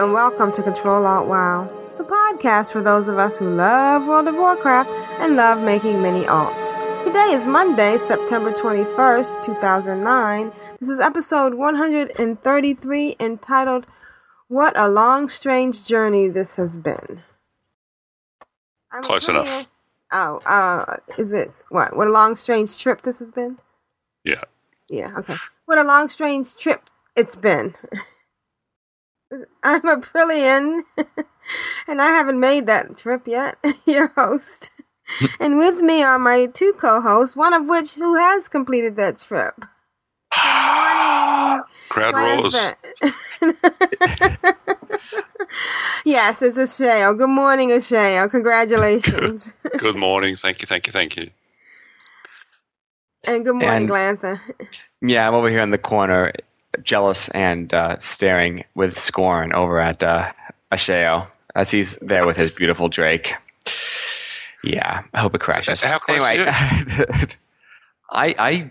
and welcome to Control Alt WoW, the podcast for those of us who love World of Warcraft and love making mini alts. Today is Monday, September 21st, 2009. This is episode 133 entitled, What a Long Strange Journey This Has Been. I'm Close enough. Oh, uh, is it what? What a long strange trip this has been? Yeah. Yeah, okay. What a long, strange trip it's been. I'm Aprillian, and I haven't made that trip yet. Your host, and with me are my two co-hosts, one of which who has completed that trip. Good morning. Crowd roars. Yes, it's Ashayo. Good morning, Ashayo. Congratulations. Good morning. Thank you, thank you, thank you. and good morning, And- Glanthur. Yeah, I'm over here in the corner, jealous and uh, staring with scorn over at uh, Ashayo as he's there with his beautiful Drake. Yeah, I hope it crashes. How close anyway, are I I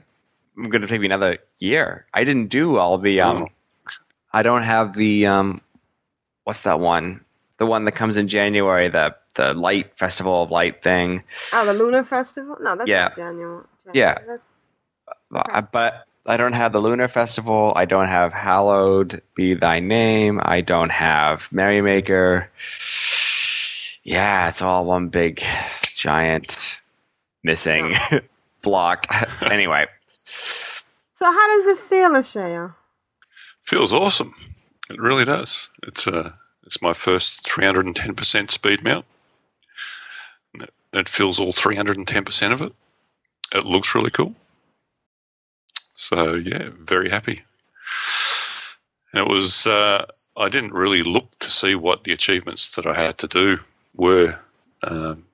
am going to take me another year. I didn't do all the um. I don't have the um. What's that one? The one that comes in January. The the light festival of light thing. Oh, the Lunar Festival? No, that's Yeah. not January. Yeah. That's, but I don't have the Lunar Festival. I don't have Hallowed Be Thy Name. I don't have Merrymaker. Yeah, it's all one big, giant, missing block. anyway, so how does it feel, Ashayo? Feels awesome. It really does. It's uh, it's my first 310% speed mount. It, it fills all 310% of it. It looks really cool. So yeah, very happy. And it was. Uh, I didn't really look to see what the achievements that I had to do were um,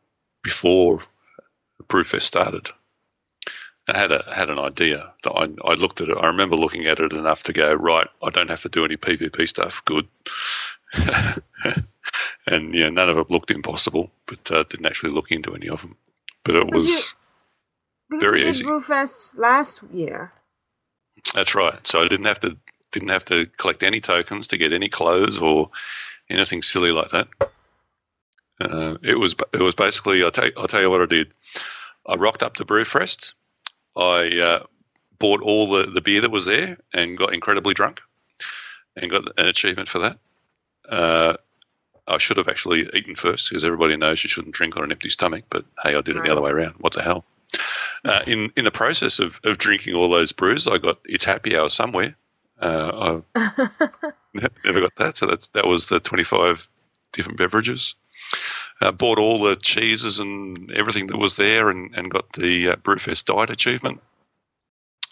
before Brewfest started. I had a had an idea. That I I looked at it. I remember looking at it enough to go right. I don't have to do any PvP stuff. Good. and yeah, none of it looked impossible, but uh, didn't actually look into any of them. But it you- was Very you did easy. Brewfest last year. That's right. So I didn't have to didn't have to collect any tokens to get any clothes or anything silly like that. Uh, it was it was basically I'll tell, I'll tell you what I did. I rocked up to Brewfest. I uh, bought all the, the beer that was there and got incredibly drunk and got an achievement for that. Uh, I should have actually eaten first because everybody knows you shouldn't drink on an empty stomach. But hey, I did it the other way around. What the hell? Uh, in in the process of, of drinking all those brews, I got it's happy hour somewhere. Uh, I never got that, so that's that was the twenty five different beverages. Uh, bought all the cheeses and everything that was there, and, and got the uh, Brewfest diet achievement.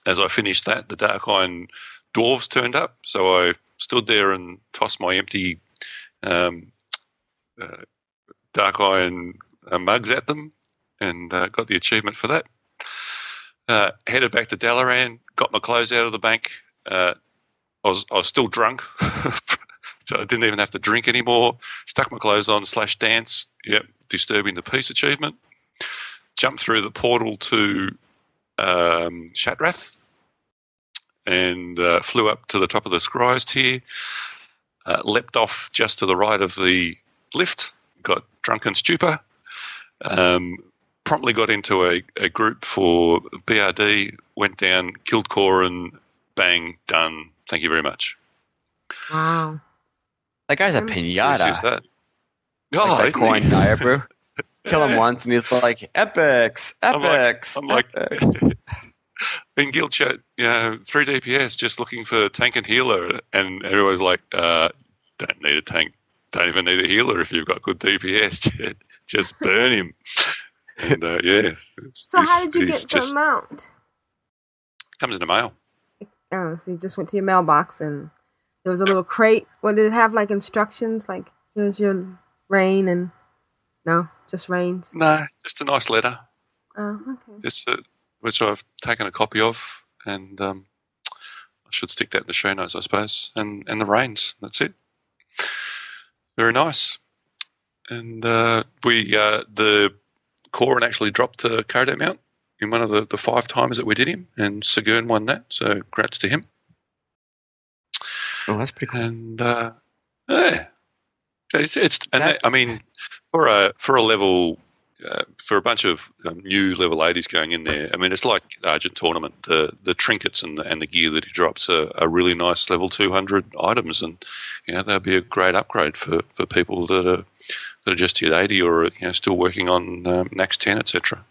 As I finished that, the Dark Iron dwarves turned up, so I stood there and tossed my empty um, uh, Dark Iron uh, mugs at them, and uh, got the achievement for that. Uh, headed back to Dalaran, got my clothes out of the bank. Uh, I was I was still drunk, so I didn't even have to drink anymore. Stuck my clothes on, slash dance. Yep, disturbing the peace achievement. Jumped through the portal to um, Shattrath and uh, flew up to the top of the Scryer's Tier. Uh, leapt off just to the right of the lift. Got drunken stupor. Um, promptly got into a, a group for BRD. Went down, killed Coren. Bang, done. Thank you very much. Wow. that guy's a So pinata. it's just that. Like Oh, that isn't coin he? dire brew. Kill him once, and he's like, "Epics, I'm like- epics." I'm like, epics." in guild chat, you know, three DPS just looking for tank and healer, and everyone's like, uh, don't need a tank, don't even need a healer if you've got good DPS. just burn him. And uh, yeah, So how did you get the amount? comes in the mail. Oh, so you just went to your mailbox and there was a little crate. Well, did it have like instructions? Like here's your rain and no, just rains. No, just a nice letter, Oh, okay. just uh which I've taken a copy of, and um, I should stick that in the show notes, I suppose. And and the rains. That's it. Very nice. And uh, we uh, the Coren actually dropped uh, Kodak Mount in one of the, the five times that we did him, and Sagern won that. So congrats to him. Oh, that's pretty cool. and uh, yeah, it's, it's and That- that, I mean for a for a level uh, for a bunch of um, new level 80s going in there. I mean, it's like Argent Tournament. The the trinkets and the, and the gear that he drops are, are really nice level 200 items, and you know they'll be a great upgrade for, for people that are that are just at 80 or you know still working on um, Naxx 10, etc.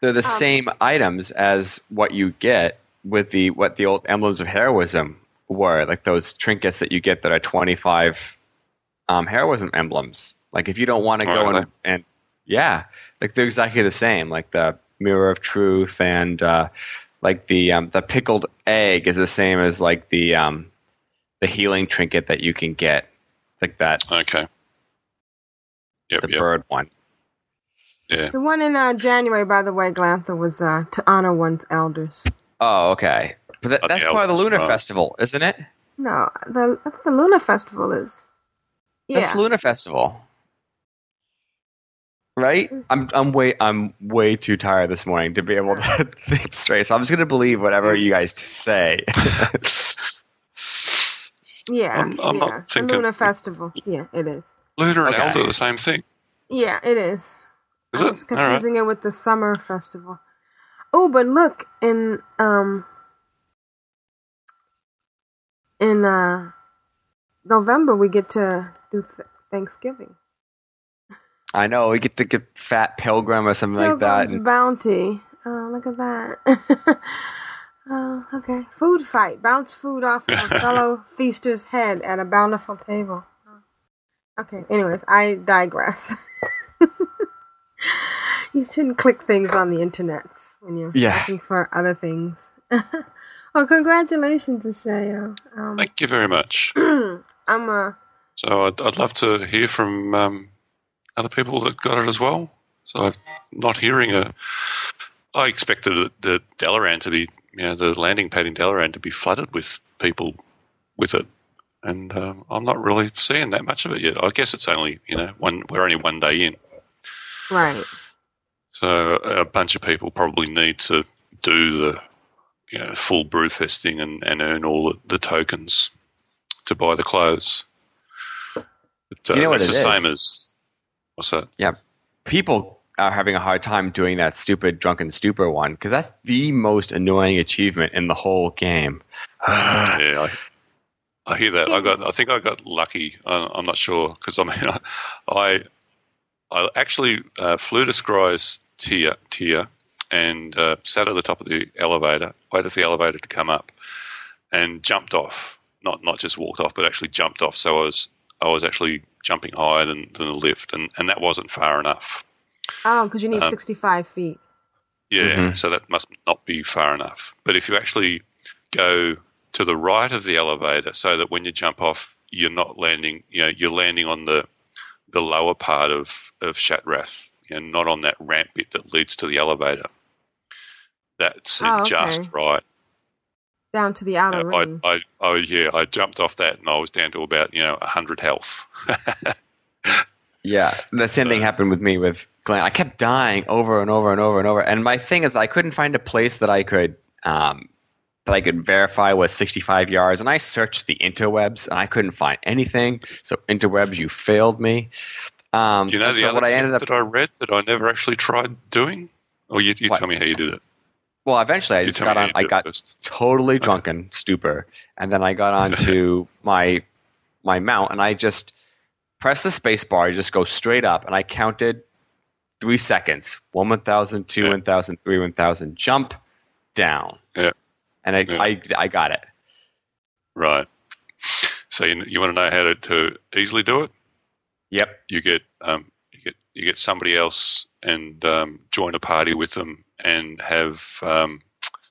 They're the same items as what you get with the what the old emblems of heroism were, like those trinkets that you get that are twenty five um, heroism emblems. Like if you don't want to Oh, go and, and yeah, like they're exactly the same. Like the mirror of truth and uh, like the um, the pickled egg is the same as like the um, the healing trinket that you can get, like that Okay. Yep, the yep. bird one. Yeah. The one in uh, January, by the way, Glanthur, was uh, to honor one's elders. Oh, okay. But that, that's part of the Lunar right. Festival, isn't it? No, the I the Luna Festival is. Yeah. That's Lunar Festival. Right? I'm I'm way I'm way too tired this morning to be able to think straight. So I'm just gonna believe whatever you guys say. yeah, I'm- I'm yeah. The thinking- Luna Festival. Yeah, it is. Lunar and Okay. Elder are the same thing. Yeah, it is. Is I it? was All right. confusing it with the summer festival. Oh, but look in um in uh November we get to do th- Thanksgiving. I know we get to get Fat Pilgrim or something like that. And- Bounty. Oh, look at that. oh, okay. Food fight. Bounce food off of a fellow feaster's head at a bountiful table. Okay. Anyways, I digress. you shouldn't click things on the internet when you're Yeah. looking for other things. well, congratulations, Ashayo. Um, Thank you very much. I'm uh So I'd, I'd love to hear from um, other people that got it as well. So I'm not hearing a. I expected the Dalaran to be, you know, the landing pad in Dalaran to be flooded with people with it, and um, I'm not really seeing that much of it yet. I guess it's only, you know, one. We're only one day in, right. so a bunch of people probably need to do the, you know, full brewfest thing and, and earn all the, the tokens to buy the clothes. But, uh, You know what it's it the is? same as what's that? yeah, people are having a hard time doing that stupid drunken stupor one because that's the most annoying achievement in the whole game. yeah, I, I hear that. I got. I think I got lucky. I, I'm not sure because I mean, I, I actually uh, flew to Scry's tier tier and uh, sat at the top of the elevator, waited for the elevator to come up, and jumped off. Not not just walked off, but actually jumped off. So I was I was actually jumping higher than, than the lift, and, and that wasn't far enough. Oh, because you need Um, 65 feet. Yeah, Mhm. so that must not be far enough. But if you actually go to the right of the elevator, so that when you jump off, you're not landing. You know, you're landing on the the lower part of of Shattrath, and not on that ramp bit that leads to the elevator. That's Oh, okay. just right. Down to the outer Uh, ring. I, I, oh yeah, I jumped off that, and I was down to about you know hundred health. Yeah, the same thing happened with me with Glenn. I kept dying over and over and over and over. And my thing is, that I couldn't find a place that I could um, that I could verify was 65 yards. And I searched the interwebs, and I couldn't find anything. So interwebs, you failed me. Um, you know the so other what I ended up that I read that I never actually tried doing. Or you, you What? tell me how you did it. well, eventually I just got on. I got totally drunken, stupor, and then I got onto my my mount, and I just pressed the space bar. You just go straight up, and I counted three seconds: one one thousand, two Yeah. one thousand, three one thousand. Jump down. Yeah. and I, Yeah. I I got it. Right. So you, you want to know how to, to easily do it? Yep. You get um, you get you get somebody else and um, join a party with them and have um,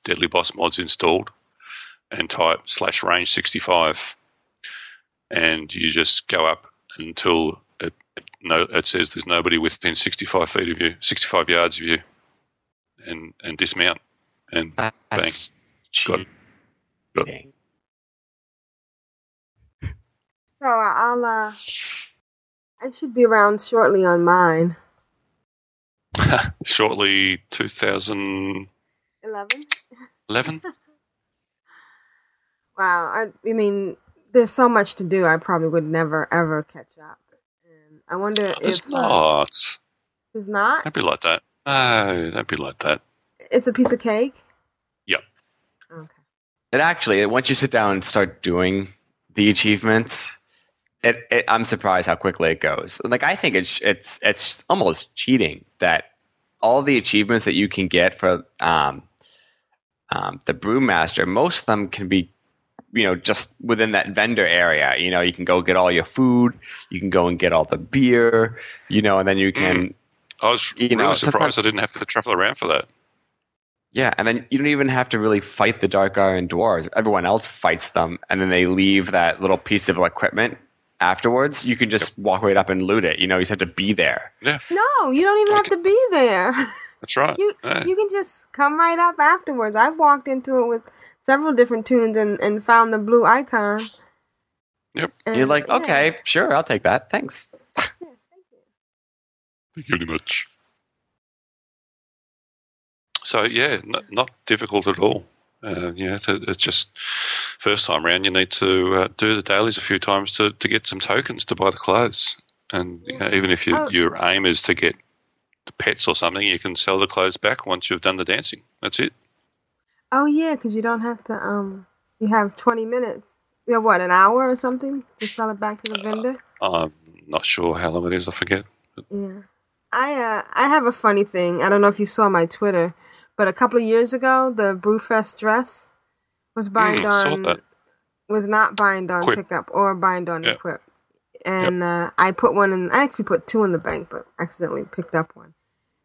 Deadly Boss mods installed and type slash range sixty five, and you just go up until it, it no it says there's nobody within 65 feet of you, 65 yards of you, and and dismount and bang. That's Got it. Got it. cheating. So I'll uh, I should be around shortly on mine. Shortly 2011. Eleven. Wow. I, I mean, there's so much to do. I probably would never ever catch up. And I wonder There's if uh, not. it's not. Don't be like that. No, don't be like that. It's a piece of cake. It actually, once you sit down and start doing the achievements, it, it I'm surprised how quickly it goes. Like I think it's it's it's almost cheating that all the achievements that you can get for um, um, the brewmaster, most of them can be, you know, just within that vendor area. You know, you can go get all your food, you can go and get all the beer, you know, and then you can I was You really know, surprised I didn't have to travel around for that. Yeah, and then you don't even have to really fight the Dark Iron Dwarves. Everyone else fights them, and then they leave that little piece of equipment afterwards. You can just walk right up and loot it. You know, you just have to be there. Yeah, No, you don't even have to be there. that's right. You Yeah. you can just come right up afterwards. I've walked into it with several different tunes and, and found the blue icon. Yep. And, You're like, yeah. okay, sure, I'll take that. Thanks. Thank you very much. So yeah, n- not difficult at all. Uh, you know, to, it's just first time round. You need to uh, do the dailies a few times to, to get some tokens to buy the clothes, and you know, even if you, Oh. your aim is to get the pets or something, you can sell the clothes back once you've done the dancing. That's it. Oh yeah, because you don't have to. Um, you have twenty minutes. You have what, an hour or something to sell it back to the vendor? I'm not sure how long it is. I forget. Yeah. I uh I have a funny thing. I don't know if you saw my Twitter, but a couple of years ago, the Brewfest dress was bind Mm, on was not bind on Quip. pickup or bind on Yeah. equip. And uh, I put one in. I actually put two in the bank, but accidentally picked up one.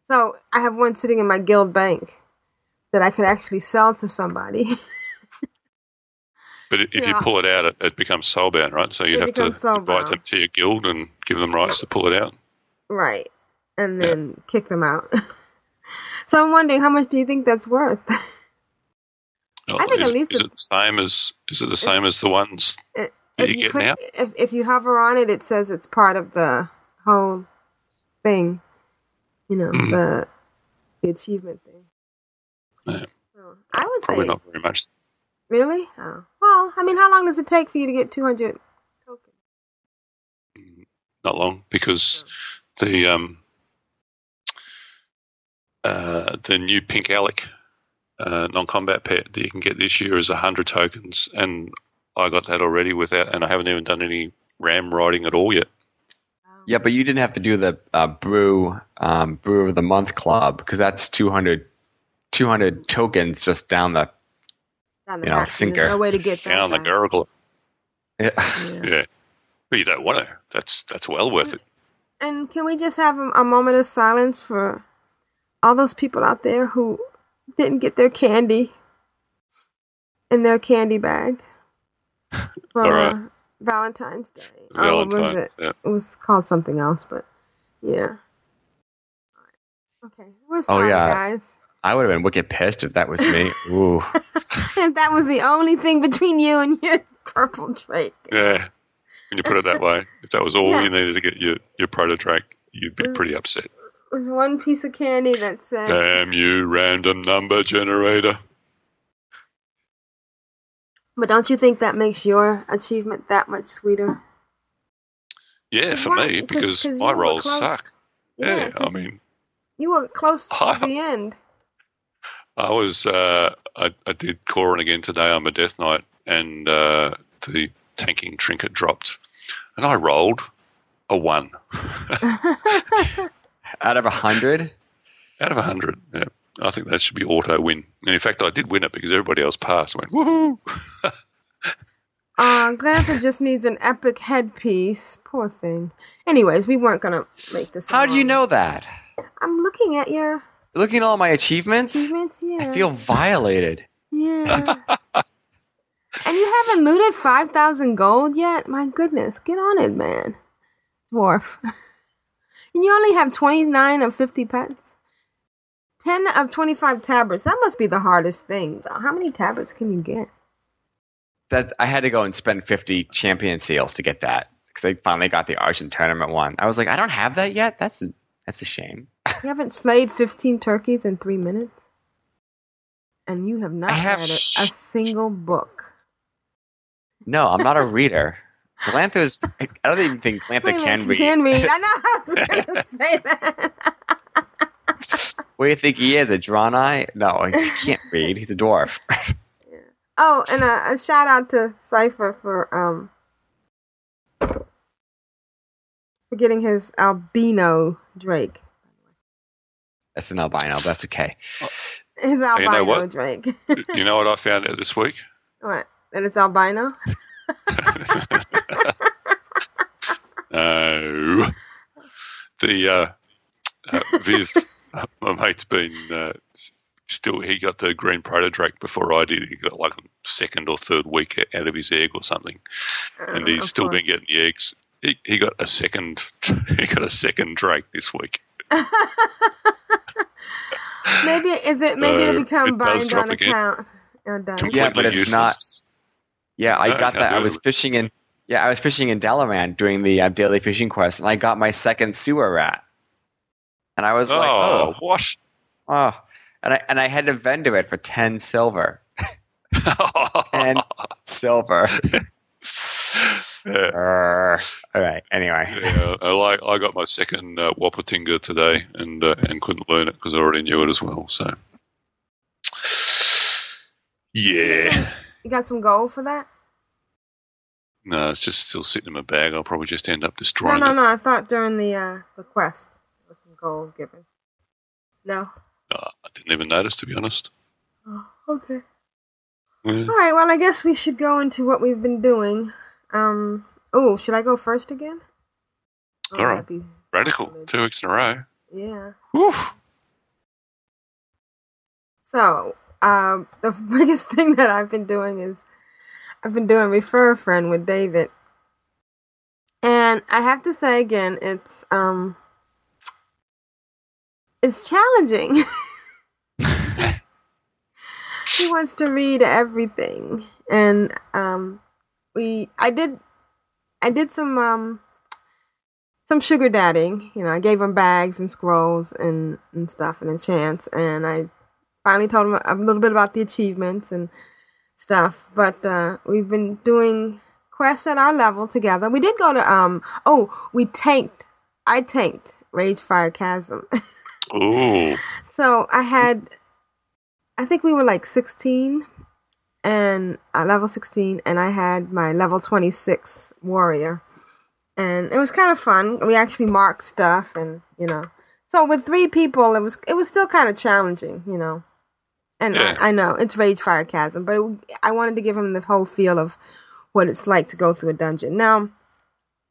So I have one sitting in my guild bank that I could actually sell to somebody. But if you pull it out, it, it becomes soulbound, right? So you'd It have to soulbound. invite them to your guild and give them rights to pull it out. right. And then kick them out. so I'm wondering, how much do you think that's worth? I think is, at least is it- the same as is it the same as the ones It- that you you get click, now? if if you hover on it, it says it's part of the whole thing. You know, Mhm. the the achievement thing. Yeah. So I would say Probably not very much. really. Oh. Well, I mean, how long does it take for you to get two hundred tokens? Not long because the um uh the new pink elekk uh, non-combat pet that you can get this year is hundred tokens, and I got that already without, and I haven't even done any ram riding at all yet. Yeah, but you didn't have to do the uh, brew um, brew of the month club because that's 200, 200 tokens just down the. Down the You know, sinker. There's no way to get that. Down the back. gurgle. Yeah. Yeah. Yeah, but you don't want to. That's that's well worth it. And can we just have a, a moment of silence for all those people out there who didn't get their candy in their candy bag for right. uh, Valentine's Day? Oh, what was it? yeah. It was called something else, but yeah. Okay, we're sorry, yeah. guys. I would have been wicked pissed if that was me. Ooh. If that was the only thing between you and your purple Drake. Yeah, when you put it that way, if that was all Yeah. you needed to get your your proto drake, you'd be pretty upset. It was one piece of candy that said, Damn you, random number generator. but don't you think that makes your achievement that much sweeter? Yeah, for Right, me, 'cause- because 'cause my rolls suck. Yeah, I mean, you were close to I- the end. I was uh, I, I did Coren again today on my death knight, and uh, the tanking trinket dropped, and I rolled a one Out of a hundred, out of a hundred. Yeah, I think that should be auto win. And in fact, I did win it because everybody else passed. I went woohoo! Uh, Glanthur just needs an epic headpiece. Poor thing. Anyways, we weren't gonna make this. how do you know that? I'm looking at your Looking at all my achievements, achievements. Yeah. I feel violated. Yeah. And you haven't looted 5,000 gold yet? My goodness, get on it, man. Dwarf. and you only have 29 of 50 pets? 10 of 25 tabards. That must be the hardest thing. though. How many tabards can you get? That I had to go and spend fifty champion seals to get that because they finally got the Argent tournament one. I was like, I don't have that yet. That's that's a shame. You haven't slayed 15 turkeys in three minutes? And you have not I have read a, a single book. No, I'm not a reader. Galantha's. I don't even think Galantha Wait can minute, read. Can read. I know I was going to say that. What do you think he is? A Draenei? No, he can't read. He's a dwarf. Oh, and a, a shout out to Cypher for um for getting his albino Drake. That's an albino. But that's okay. His know albino what? Drake. You know what I found out this week? what? That it's albino? No. The uh, uh, Viv, uh, my mate's been uh, still. He got the green proto drake before I did. He got like a second or third week out of his egg or something, and he's still course. been getting the eggs. He, he got a second. He got a second drake this week. Maybe is it maybe So, to become it does bind on again. account? Oh. Yeah, but Completely it's not- useless. Yeah, I got no, that. I was fishing in. Yeah, I was fishing in Dalaran doing the uh, daily fishing quest, and I got my second sewer rat. And I was like, oh, oh, what? oh, and I and I had to vendor it for ten silver. Ten silver. yeah. All right. Anyway, Yeah, I like I got my second uh, Wolpertinger today and uh, and couldn't learn it because I already knew it as well. So yeah, You got some gold for that? No, it's just still sitting in my bag. I'll probably just end up No, destroying no, it. no. I thought during the uh the quest there was some gold given. No. Uh, I didn't even notice to be honest. Oh, okay. Yeah. All right. Well, I guess we should go into what we've been doing. Um. Oh, should I go first again? Oh, All right. Radical, sacrilege. two weeks in a row. Yeah. Whew. So, um, the biggest thing that I've been doing is I've been doing refer a friend with David, and I have to say again, it's um, it's challenging. he wants to read everything, and um, we I did I did some um some sugar dadding. You know, I gave him bags and scrolls and and stuff and a chance, and I finally told him a little bit about the achievements and stuff. But uh, we've been doing quests at our level together. We did go to um oh we tanked I tanked Ragefire Chasm. Ooh, so I had I think we were like sixteen and uh, level sixteen, and I had my level twenty six warrior, and it was kind of fun. We actually marked stuff, and you know. So with three people, it was it was still kind of challenging, you know. And Yeah. I, I know it's Ragefire Chasm, but it, I wanted to give him the whole feel of what it's like to go through a dungeon. Now,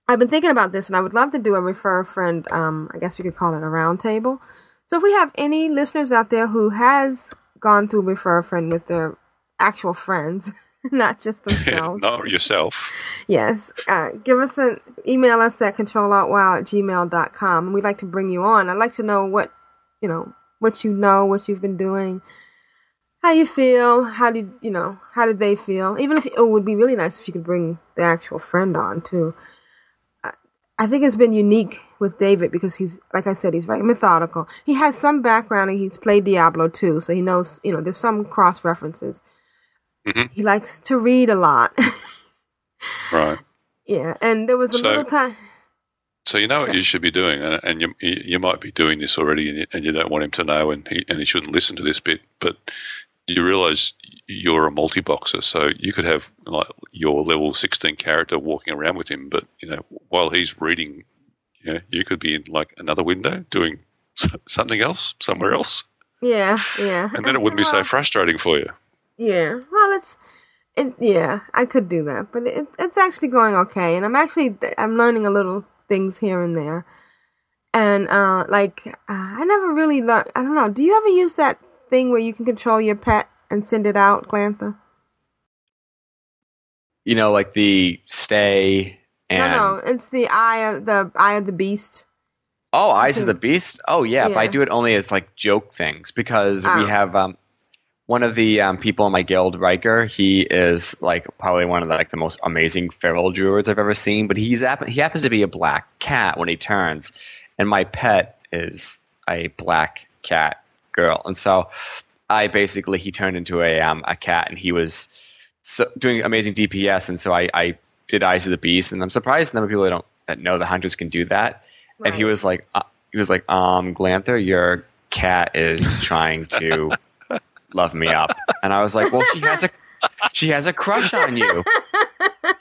I've been thinking about this, and I would love to do a refer a friend. Um, I guess we could call it a roundtable. So if we have any listeners out there who has gone through refer a friend with their actual friends, not just themselves, not yourself. Yes. Uh, give us an email us at controlaltwow at gmail.com. And we'd like to bring you on. I'd like to know what, you know, what you know, what you've been doing, how you feel, how did, you know, how did they feel? Even if, it would be really nice if you could bring the actual friend on too. I- I think it's been unique with David because he's, like I said, he's very methodical. He has some background and he's played Diablo too, so he knows, you know, there's some cross references. Mhm. He likes to read a lot. Right. Yeah, and there was a So- little time. So you know what you should be doing, and, and you you you might be doing this already, and you, and you don't want him to know, and he and he shouldn't listen to this bit. But you realise you're a multi-boxer, so you could have like your level sixteen character walking around with him, but you know while he's reading, you know, you could be in like another window doing something else somewhere else, Yeah, yeah. and then it wouldn't be so frustrating for you. Yeah, well, it's it. Yeah, I could do that, but it, it's actually going okay, and I'm actually I'm learning a little things here and there, and uh, like uh, I never really learned. I don't know. Do you ever use that thing where you can control your pet and send it out, Glanthur? you know, like the stay and no, no, it's the eye of the eye of the beast. oh, Eyes of the Beast. Oh yeah, but I do it only as like joke things because Ah. we have um, one of the um, people in my guild, Riker. He is like probably one of the, like the most amazing feral druids I've ever seen. But he's he happens to be a black cat when he turns, and my pet is a black cat girl, and so I basically he turned into a um, a cat, and he was so, doing amazing DPS, and so I, I did Eyes of the Beast, and I'm surprised the number of people that don't that know the hunters can do that. And he was like, uh, he was like, um, Glanthur, your cat is trying to love me up, and I was like, well, she has a she has a crush on you.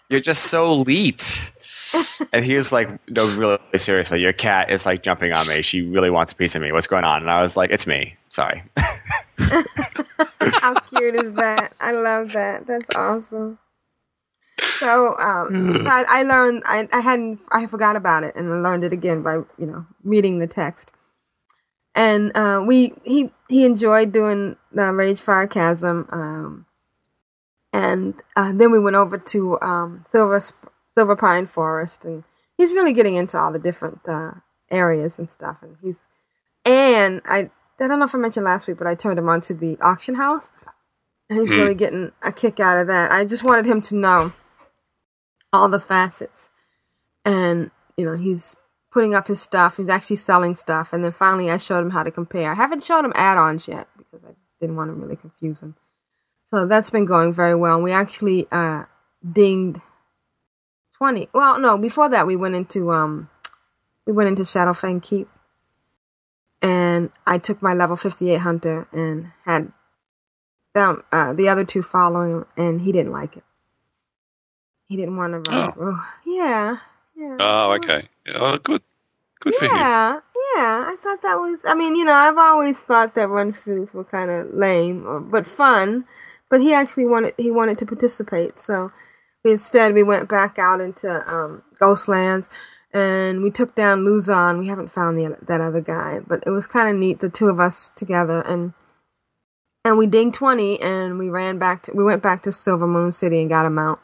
You're just so leet. And he was like, no, really seriously, your cat is like jumping on me. She really wants a piece of me. What's going on? And I was like, it's me. Sorry. How cute is that? I love that. That's awesome. So, um, so I, I learned I, I hadn't I forgot about it and I learned it again by you know reading the text. And uh, we he he enjoyed doing the Ragefire Chasm, um, and uh, then we went over to um, Silver Sp- Silverpine Forest, and he's really getting into all the different uh, areas and stuff. And he's and I I don't know if I mentioned last week, but I turned him on to the auction house, and he's really getting a kick out of that. I just wanted him to know all the facets, and you know he's putting up his stuff. He's actually selling stuff, and then finally I showed him how to compare. I haven't showed him add-ons yet because I didn't want to really confuse him. So that's been going very well. We actually uh, dinged twenty. Well, no, before that we went into um we went into Shadowfang Keep, and I took my level fifty eight hunter and had them uh, the other two following him, and he didn't like it. He didn't want to run Oh. through. Yeah, yeah. Oh, okay. Oh, good. Good for him. Yeah, yeah. I thought that was. I mean, you know, I've always thought that run throughs were kind of lame, or, but fun. But he actually wanted he wanted to participate, so instead we went back out into um, Ghostlands, and we took down Luzran. We haven't found the that other guy, but it was kind of neat. The two of us together, and and we dinged twenty, and we ran back. To, we went back to Silvermoon City and got a mount.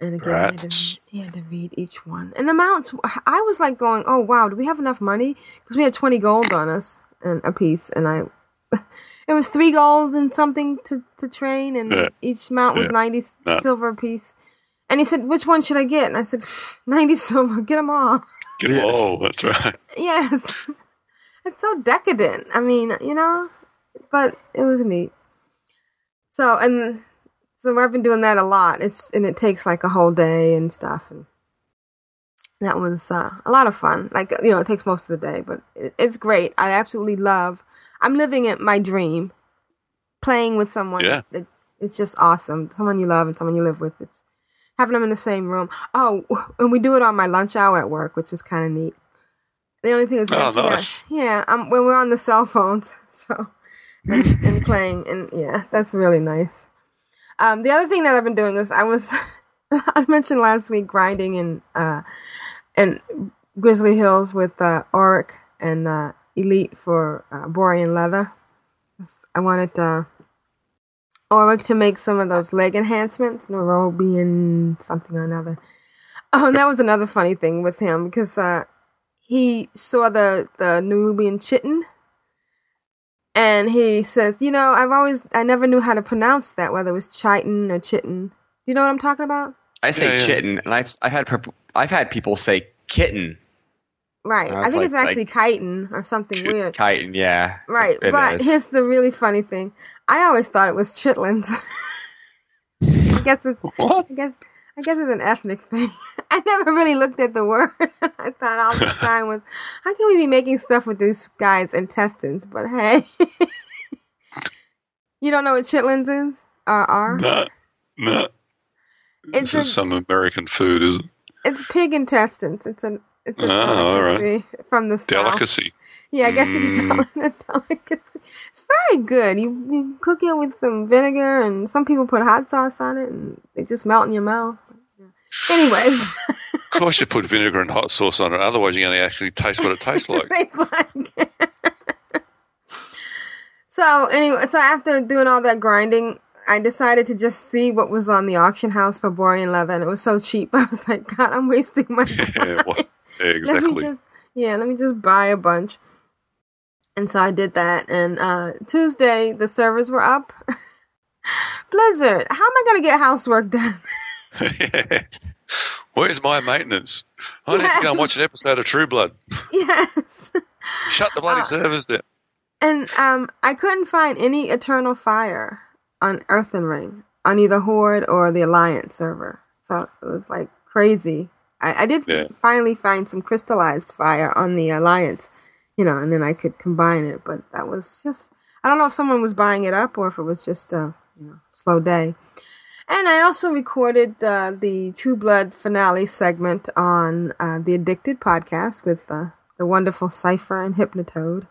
And again, I had, to he had to read each one. And the mounts, I was like going, "Oh wow, do we have enough money?" Because we had twenty gold on us and a piece, and I, it was three gold and something to to train, and Yeah. each mount was Yeah. ninety Nuts. silver a piece. And he said, "Which one should I get?" And I said, "90 silver, get them all." Get him all. That's right. yes, it's so decadent. I mean, you know, but it was neat. So and so I've been doing that a lot. It's and it takes like a whole day and stuff, and that was uh, a lot of fun. Like you know, it takes most of the day, but it, it's great. I absolutely love. I'm living it my dream, playing with someone. Yeah. It, it's just awesome. Someone you love and someone you live with. It's having them in the same room. Oh, and we do it on my lunch hour at work, which is kind of neat. The only thing is, Oh, yeah, nice. Yeah, um, when we're on the cell phones, so and, and playing, and yeah, that's really nice. Um, the other thing that I've been doing is I was I mentioned last week grinding in uh in Grizzly Hills with uh, Auric and uh, Elite for uh, Borean leather. I wanted to uh, Auric to make some of those leg enhancements, Nerubian something or another. Oh, and that was another funny thing with him because uh, he saw the the Nerubian chitin, and he says, "You know, I've always I never knew how to pronounce that, whether it was chitin or chitin. Do you know what I'm talking about?" I say Yeah, yeah. chitin, and I've, I've had I've had people say kitten, Right. I I, think like- it's actually chitin or something Chit- weird. chitin, yeah. Right. it but is. here's the really funny thing. I always thought it was chitlins. I guess it's What? I guess I guess it's an ethnic thing. I never really looked at the word. I thought all the time was how can we be making stuff with these guys' intestines? But hey. you don't know what chitlins is? Or are? No. No. It's This a- is some American food, is it? It's pig intestines. It's an it's a Oh, all right. delicacy from the south. Delicacy. Yeah, I guess you could call Mm. it a delicacy. It's very good. You, you cook it with some vinegar, and some people put hot sauce on it, and it just melt in your mouth. Yeah. Anyways, Of course, you put vinegar and hot sauce on it. Otherwise, you're going to actually taste what it tastes like. tastes like. so anyway, so after doing all that grinding, I decided to just see what was on the auction house for Borean leather, and it was so cheap. I was like, God, I'm wasting my time. Yeah, yeah, Let me exactly. just yeah, let me just buy a bunch. And so I did that. And uh, Tuesday the servers were up. Blizzard, how am I gonna get housework done? Where's my maintenance? I need to go and watch an episode of True Blood. yes. Shut the bloody Uh, servers down. And um, I couldn't find any Eternal Fire on Earthen Ring on either Horde or the Alliance server. So it was like crazy. I, I did Yeah. finally find some crystallized fire on the Alliance, you know, and then I could combine it. But that was just, I don't know if someone was buying it up or if it was just a you know, slow day. And I also recorded uh, the True Blood finale segment on uh, the Addicted podcast with uh, the wonderful Cypher and Hypnotoad.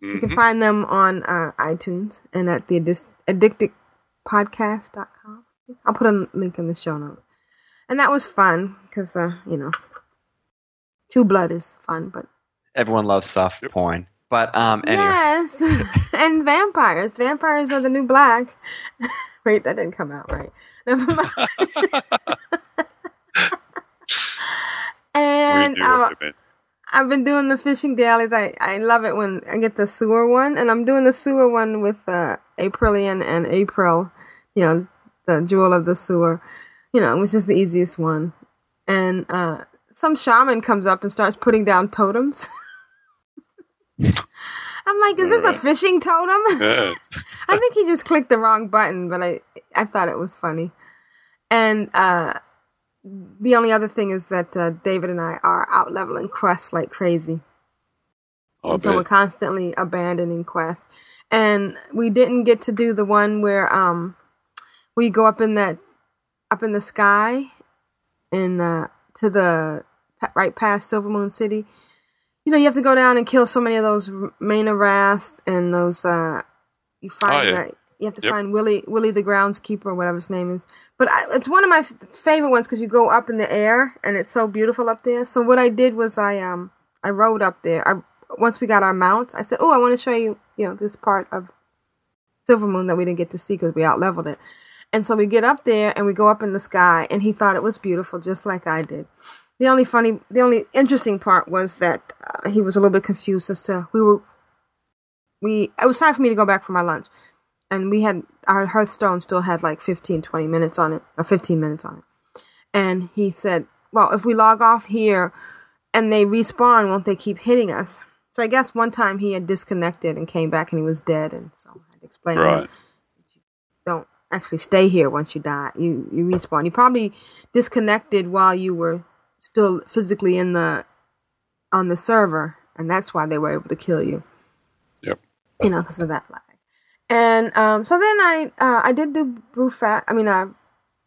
You can find them on uh, iTunes and at the addictedpodcast.com. I'll put a link in the show notes. And that was fun because, uh, you know, True Blood is fun, but Everyone loves soft porn. But um, anyway, yes, and vampires. Vampires are the new black. Wait, that didn't come out right. Never mind. We and do uh. I've been doing the fishing dailies. I, I love it when I get the sewer one, and I'm doing the sewer one with uh, Aprillian and April. You know, the jewel of the sewer. You know, which is the easiest one. And uh, some shaman comes up and starts putting down totems. I'm like, is this a fishing totem? I think he just clicked the wrong button, but I I thought it was funny. And uh, the only other thing is that uh, David and I are out leveling quests like crazy. And so we're constantly abandoning quests. And we didn't get to do the one where um you go up in that up in the sky and uh to the right past Silvermoon City. You know, you have to go down and kill so many of those main Rast and those uh you find Oh, yeah. that you have to Yep. find Willie Willie the groundskeeper or whatever his name is. But I, it's one of my f- favorite ones because you go up in the air and it's so beautiful up there. So what I did was I um I rode up there. I once we got our mounts, I said, "Oh, I want to show you, you know, this part of Silver Moon that we didn't get to see because we out leveled it." And so we get up there and we go up in the sky, and he thought it was beautiful, just like I did. The only funny, the only interesting part was that uh, he was a little bit confused as to we were we. It was time for me to go back for my lunch, and we had our Hearthstone still had like 15, 20 minutes on it, or fifteen minutes on it. And he said, "Well, if we log off here and they respawn, won't they keep hitting us?" So I guess one time he had disconnected and came back and he was dead, and so I had to explain Right. Actually stay here once you die. You you respawn. You probably disconnected while you were still physically in the on the server, and that's why they were able to kill you. Yep. You know, because of that lag. And um, so then I uh, I did do Brewfat. I mean, uh,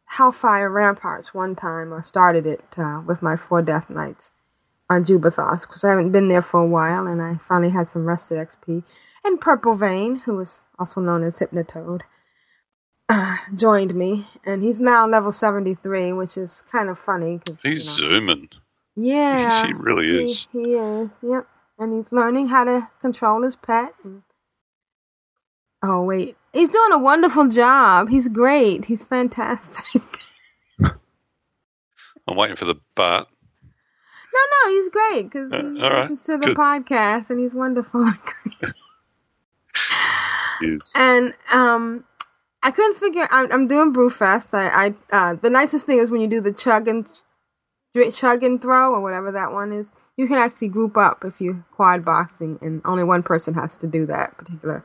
Hellfire Ramparts one time. I started it uh, with my four Death Knights on Jubei'Thos because I haven't been there for a while, and I finally had some rested XP. And Purple Vein, who was also known as Hypnotoad, uh, joined me, and he's now level seventy three, which is kind of funny because He's zooming. yeah, He really is. He, he is. Yep, and he's learning how to control his pet. And... Oh wait, he's doing a wonderful job. He's great. He's fantastic. I'm waiting for the but. no, no, he's great because Uh, he right, listens to the good. podcast, and he's wonderful. Is and um, I couldn't figure. I'm, I'm doing Brewfest. I, I uh, the nicest thing is when you do the chug and chug and throw or whatever that one is. You can actually group up if you quad boxing, and only one person has to do that particular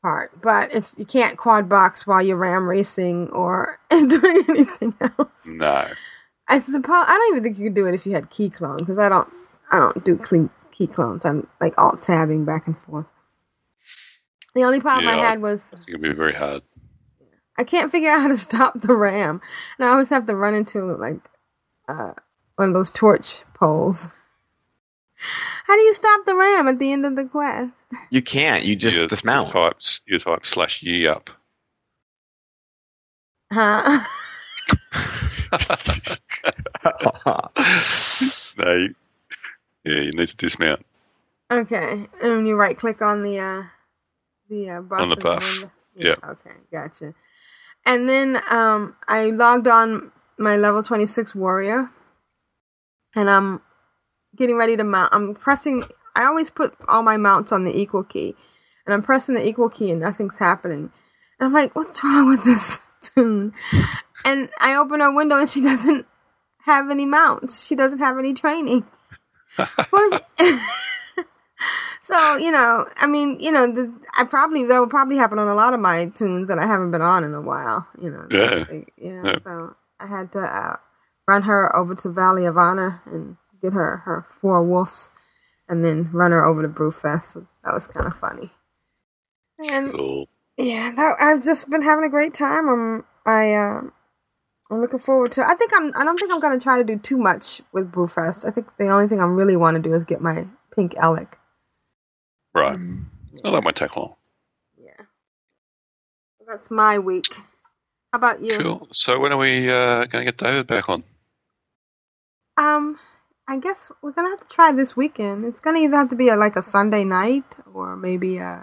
part. But it's you can't quad box while you're ram racing or doing anything else. no. I suppose I don't even think you could do it if you had key clone because I don't I don't do key key clones. I'm like alt tabbing back and forth. The only problem I had was It's going to be very hard. I can't figure out how to stop the ram, and I always have to run into like uh, one of those torch poles. How do you stop the ram at the end of the quest? you can't. You just you, dismount. You type, you type slash ye up. Huh? no, you, yeah, you need to dismount. okay, and you right click on the uh, the uh, buff On the in buff. window. Yeah. Okay, gotcha. And then um, I logged on my level 26 warrior, and I'm getting ready to mount. I'm pressing. I always put all my mounts on the equal key, and I'm pressing the equal key, and nothing's happening. And I'm like, what's wrong with this tune? and I open her window, and she doesn't have any mounts. She doesn't have any training. Well, so you know, I mean, you know, the, I probably that will probably happen on a lot of my tunes that I haven't been on in a while. You know, Yeah. yeah. Yeah. So I had to uh, run her over to Valley of Honor and get her her four wolves, and then run her over to Brewfest. So that was kind of funny. And Cool. yeah, that, I've just been having a great time. I'm I um I'm looking forward to. I think I'm. I don't think I'm gonna try to do too much with Brewfest. I think the only thing I really want to do is get my pink elekk. Right. Well, that won't take long. Yeah, that's my week. How about you? Cool. So when are we uh, going to get David back on? Um, I guess we're gonna have to try this weekend. It's gonna either have to be a, like a Sunday night or maybe uh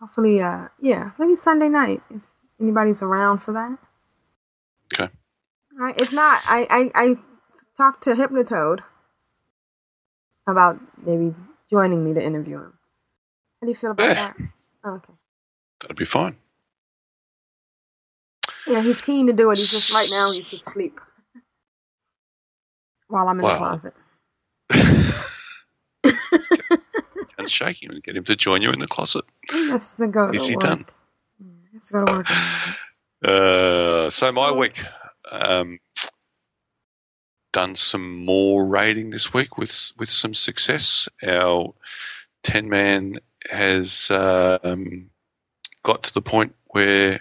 hopefully uh yeah maybe Sunday night if anybody's around for that. Okay. All right. If not, I I, I talked to Hypnotoad about maybe joining me to interview him. How do you feel about Yeah. that? Oh, okay. That'd be fine. Yeah, he's keen to do it. He's just right now he's asleep while I'm in the Wow. closet. and shake him and get him to join you in the closet. Let's go to Is he work. done? Let's go to work. Uh, so my week, um, done some more raiding this week with with some success. Our ten man has um, got to the point where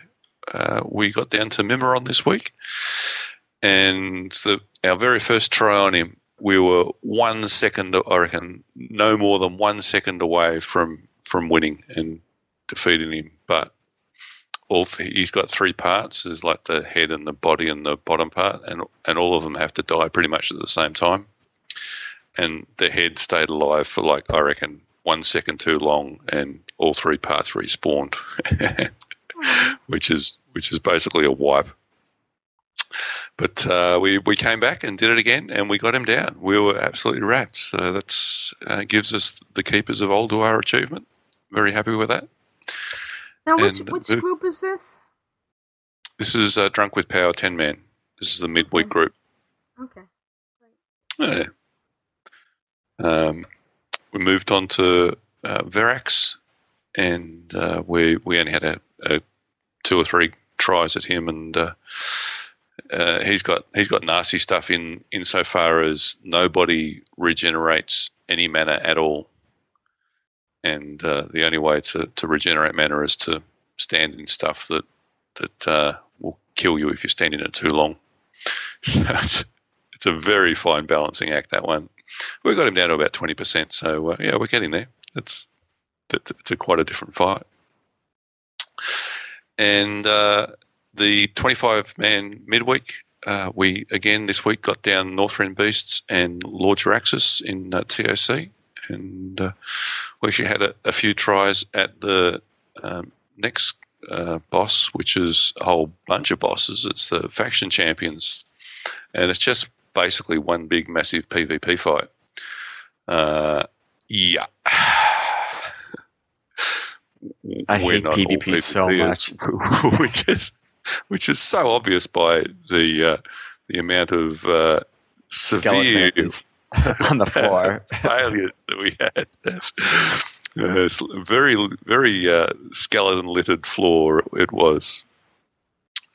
uh, we got down to Mimiron this week, and the, our very first try on him, we were one second, I reckon, no more than one second away from from winning and defeating him, but all th- he's got three parts there's like the head and the body and the bottom part and and all of them have to die pretty much at the same time and the head stayed alive for like i reckon one second too long and all three parts respawned which is which is basically a wipe but uh, we we came back and did it again, and we got him down. We were absolutely wrapped. So that's uh, gives us the keepers of Ulduar achievement. Very happy with that. Now, which And which the- group is this? This is uh, Drunk with Power 10 Man. This is the midweek group. Okay. Yeah. Um, we moved on to uh, Vezax, and uh, we we only had a, a two or three tries at him, and uh, uh, he's got he's got nasty stuff in insofar as nobody regenerates any mana at all, and uh, the only way to, to regenerate mana is to stand in stuff that that uh, will kill you if you stand in it too long. So it's, it's a very fine balancing act that one. We got him down to about twenty percent, so uh, yeah, we're getting there. It's it's, a quite a different fight. And uh, the twenty-five man midweek, uh, we again this week got down Northrend Beasts and Lord Jaraxxus in uh, TOC, and uh, we actually had a, a few tries at the um, next uh, boss, which is a whole bunch of bosses. It's the faction champions, and it's just basically one big massive PvP fight. Uh, yeah. I We're hate not all PvP so PvPers, which is which is so obvious by the uh, the amount of uh, severe Skeletons on the floor. failures that we had. Uh, very, very uh, skeleton littered floor it was.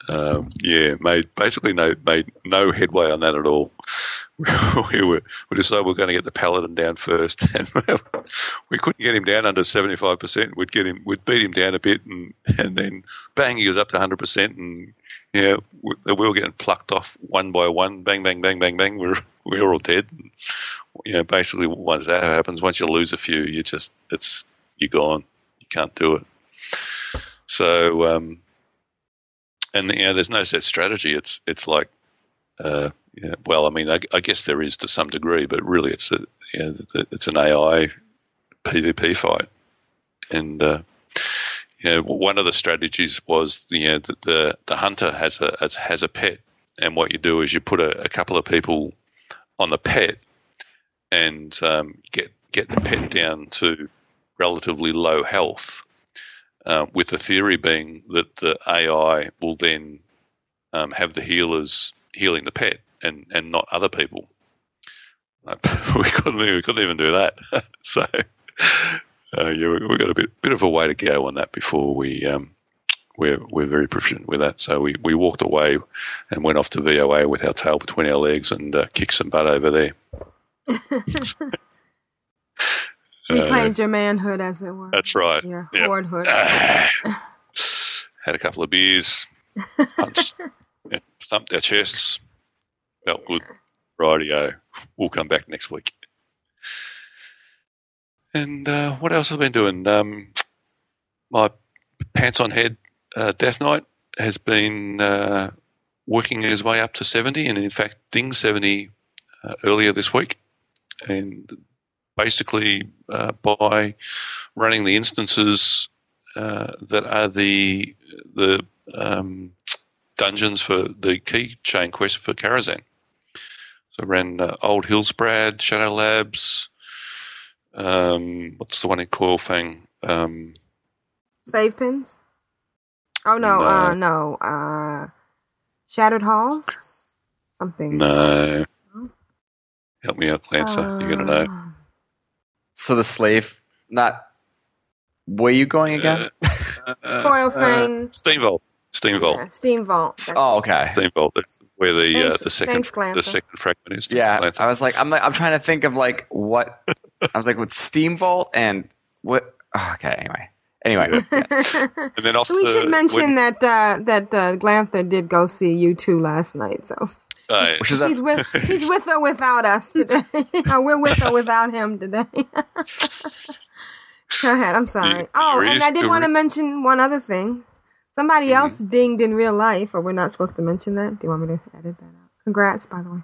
Um, yeah, made basically no made no headway on that at all. we were we decided we were going to get the paladin down first, and we couldn't get him down under seventy five percent. We'd get him, we'd beat him down a bit, and and then bang, he was up to hundred percent, and yeah, we, we were getting plucked off one by one. Bang, bang, bang, bang, bang. We're we were all dead. And, you know, basically, once that happens, once you lose a few, you just it's you're gone. You can't do it. So, um, and you know, there's no set strategy. It's it's like, uh, yeah, well, I mean, I, I guess there is to some degree, but really, it's a you know, it's an AI PvP fight, and uh, you know, one of the strategies was you know the the, the hunter has a has, has a pet, and what you do is you put a, a couple of people on the pet, and um, get get the pet down to relatively low health. Uh, with the theory being that the AI will then um, have the healers healing the pet and, and not other people. Uh, we couldn't we couldn't even do that. so uh, yeah, we, we got a bit bit of a way to go on that before we um, we're we're very proficient with that. So we, we walked away and went off to VOA with our tail between our legs and uh, kicked some butt over there. Reclaimed your manhood, as it were. Uh, That's right. Your Yep. Had a couple of beers, punched, yeah, thumped our chests, felt good. Rightio. We'll come back next week. And uh, what else have I been doing? Um, my pants on head uh, Death Knight has been uh, working his way up to 70, and in fact, ding 70 uh, earlier this week. And basically, uh, by running the instances uh, that are the the um, dungeons for the keychain quest for Karazhan. So I ran uh, Old Hillsbrad, Shadow Labs. Um, what's the one in Coilfang? Um, Slave Pens? Oh, no. No. Uh, no. Uh, Shattered Halls? Something. no. Help me out, Glanthur. You're gonna know. Uh, So the slave, not. Where you going again? Uh, uh, Coil uh, Fang. Steam Vault. Steam Vault. yeah, Steam Vault. Oh, okay. Steam Vault. That's where the uh, the second thanks, the second fragment is. Yeah, Glanthur. I was like, I'm like, I'm trying to think of like what. I was like, with Steamvault and what? oh, okay, anyway, anyway, yes. and then off So we should mention when- that uh, that uh, Glanthur did go see you two last night. So uh, which is he's with he's with or without us today. we're with or without him today. Go ahead. I'm sorry. You- Oh, you're and I did want to re- mention one other thing. Somebody Mm-hmm. else dinged in real life, or we're not supposed to mention that. Do you want me to edit that out? Congrats, by the way.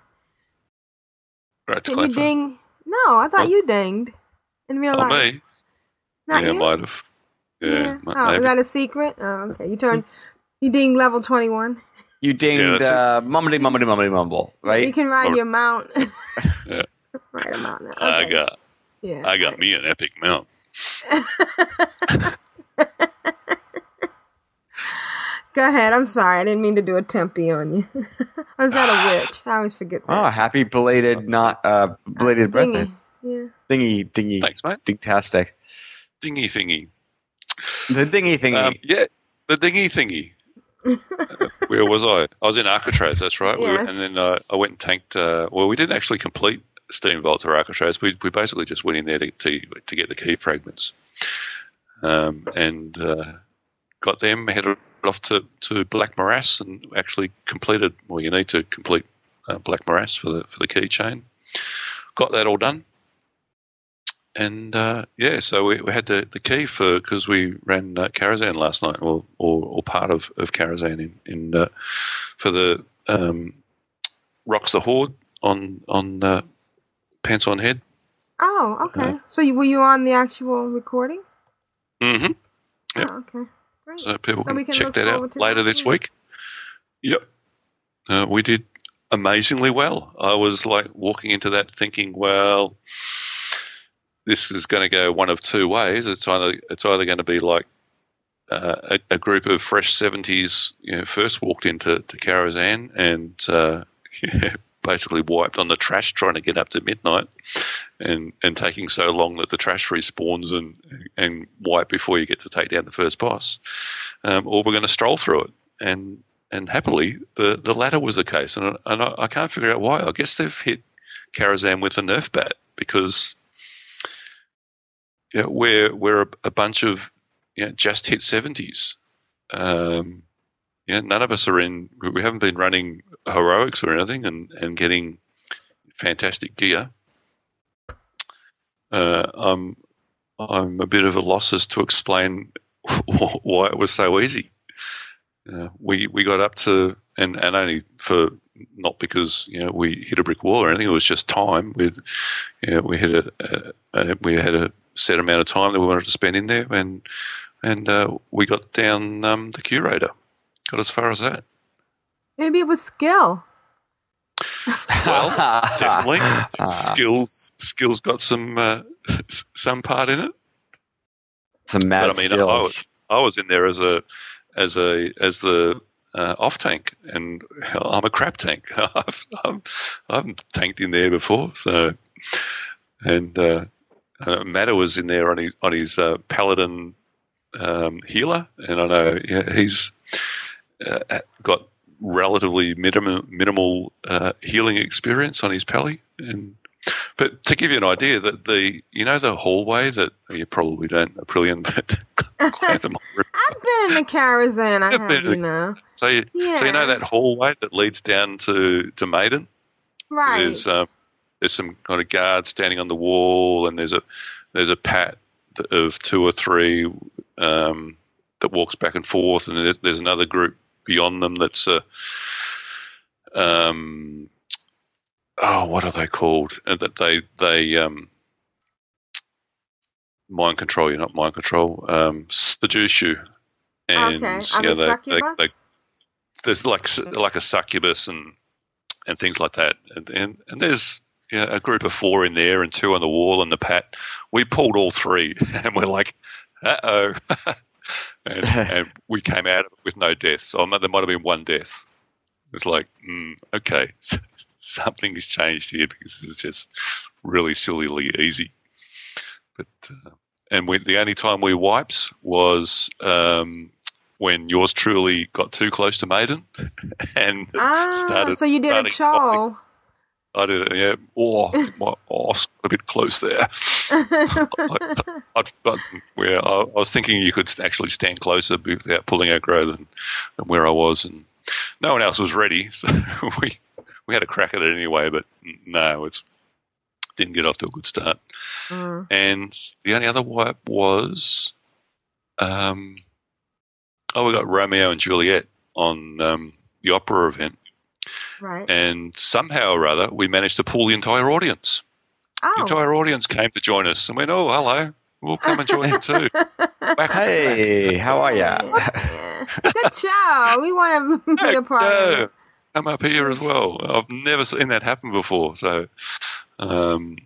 Right, Did you Glanthur. ding? No, I thought Oh. you dinged in real Oh, life. me? Not yeah, you. might have. Yeah, Oh, maybe. is that a secret? Oh, okay. You turned. You dinged level twenty one. You dinged that's it. uh, mumbly mumbly mumbly mumble, right? You can ride Or- your mount. Yeah. Ride a mount now. I Okay. got Yeah. I got me an epic mount. Go ahead. I'm sorry. I didn't mean to do a tempe on you. I was that a witch? I always forget that. Oh, happy belated, not uh, belated birthday, Dingy. Yeah. dingy, dingy, Thanks, mate. dingtastic, Dingy thingy. the dingy thingy. Um, yeah, the dingy thingy. Where was I? I was in Arcatraz. That's right. We were, and then uh, I went and tanked. Uh, well, we didn't actually complete Steam Vault or Arcatraz. We we basically just went in there to to, to get the key fragments, um, and uh, got them. Headed off to, to Black Morass and actually completed. Well, you need to complete uh, Black Morass for the for the key chain. Got that all done. And uh, yeah, so we, we had the, the key for because we ran uh, Karazhan last night, or, or, or part of, of Karazhan in, in uh, for the um, Rocks the Horde on on uh, Pants on Head. Oh, okay. So you, were you on the actual recording? Mm-hmm. Yep. Oh, okay. Great. So people So can, we can check that out later that, this yeah. week. Yep, uh, we did amazingly well. I was like walking into that thinking, well, this is going to go one of two ways. It's either it's either going to be like uh, a, a group of fresh seventies, you know, first walked into to Karazhan and uh, yeah, basically wiped on the trash trying to get up to midnight, and and taking so long that the trash respawns and and wipe before you get to take down the first boss, um, or we're going to stroll through it and. And happily, the, the latter was the case, and, and I, I can't figure out why. I guess they've hit Karazhan with a Nerf bat because you know, we're we're a, a bunch of you know, just hit seventies. Um, yeah, none of us are in. We haven't been running heroics or anything, and, and getting fantastic gear. Uh, I'm I'm a bit of a loss as to explain why it was so easy. Uh, we we got up to and, and only for not because you know we hit a brick wall or anything. It was just time. With you know, we had a, a, a we had a set amount of time that we wanted to spend in there, and and uh, we got down um, the curator. Got as far as that. Maybe it was skill. Well, definitely. Ah. skills skills got some uh, some part in it. Some mad but I mean, I skills. was, I was in there as a as a as the uh, off tank, and I'm a crap tank. I've, I've, I haven't tanked in there before, so and uh, uh, Matter was in there on his on his uh, paladin um, healer, and I know yeah, he's uh, got relatively minimal minimal uh, healing experience on his pally, and but to give you an idea, that the you know the hallway that you probably don't Aprillian, but I've been in the caravan. I have, you know. so you, so you know that hallway that leads down to to Maiden. Right. There's um, there's some kind of guard standing on the wall, and there's a there's a pat of two or three um, that walks back and forth, and there's, another group beyond them that's a um, oh, what are they called? Uh, that they they um, mind control you, not mind control. Um, seduce you, and okay. you know, they they, they, they there's like like a succubus and and things like that, and and, and there's yeah, a group of four in there and two on the wall and the pat. We pulled all three, and we're like, uh oh, and, and we came out of it with no deaths. So there might have been one death. It's like, mm, okay, something has changed here because this is just really sillily easy. But uh, and we, the only time we wipes was um, when yours truly got too close to Maiden and ah, started. so you did a started coughing. cho. I did it, yeah. Oh, I think my arse got a bit close there. I, I'd forgotten where I, I was thinking you could actually stand closer without pulling aggro than, than where I was, and no one else was ready, so we we had a crack at it anyway. But no, it's didn't get off to a good start. Mm. And the only other wipe was, um, oh, we got Romeo and Juliet on um, the opera event, Right. and somehow or other we managed to pull the entire audience. The Oh. entire audience came to join us and went, "Oh, hello, we'll come and join you too." Back Hey, how are ya? Yeah. Good show. We want to be a part of Yeah, it. come up here as well. I've never seen that happen before, so um,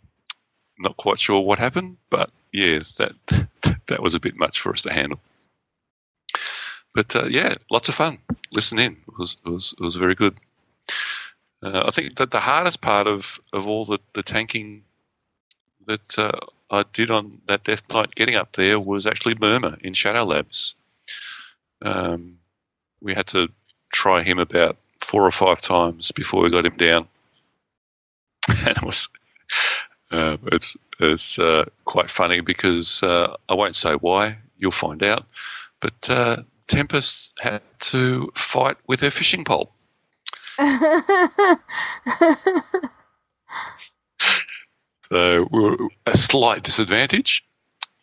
not quite sure what happened, but yeah, that that was a bit much for us to handle. But uh, yeah, lots of fun. Listen in. It was it was it was very good. Uh, I think that the hardest part of, of all the, the tanking that uh, I did on that Death Knight getting up there was actually Murmur in Shadow Labs. Um, we had to try him about four or five times before we got him down, and it was uh, it's it's uh, quite funny because uh, I won't say why. You'll find out, but uh, Tempest had to fight with her fishing pole. So we were a slight disadvantage,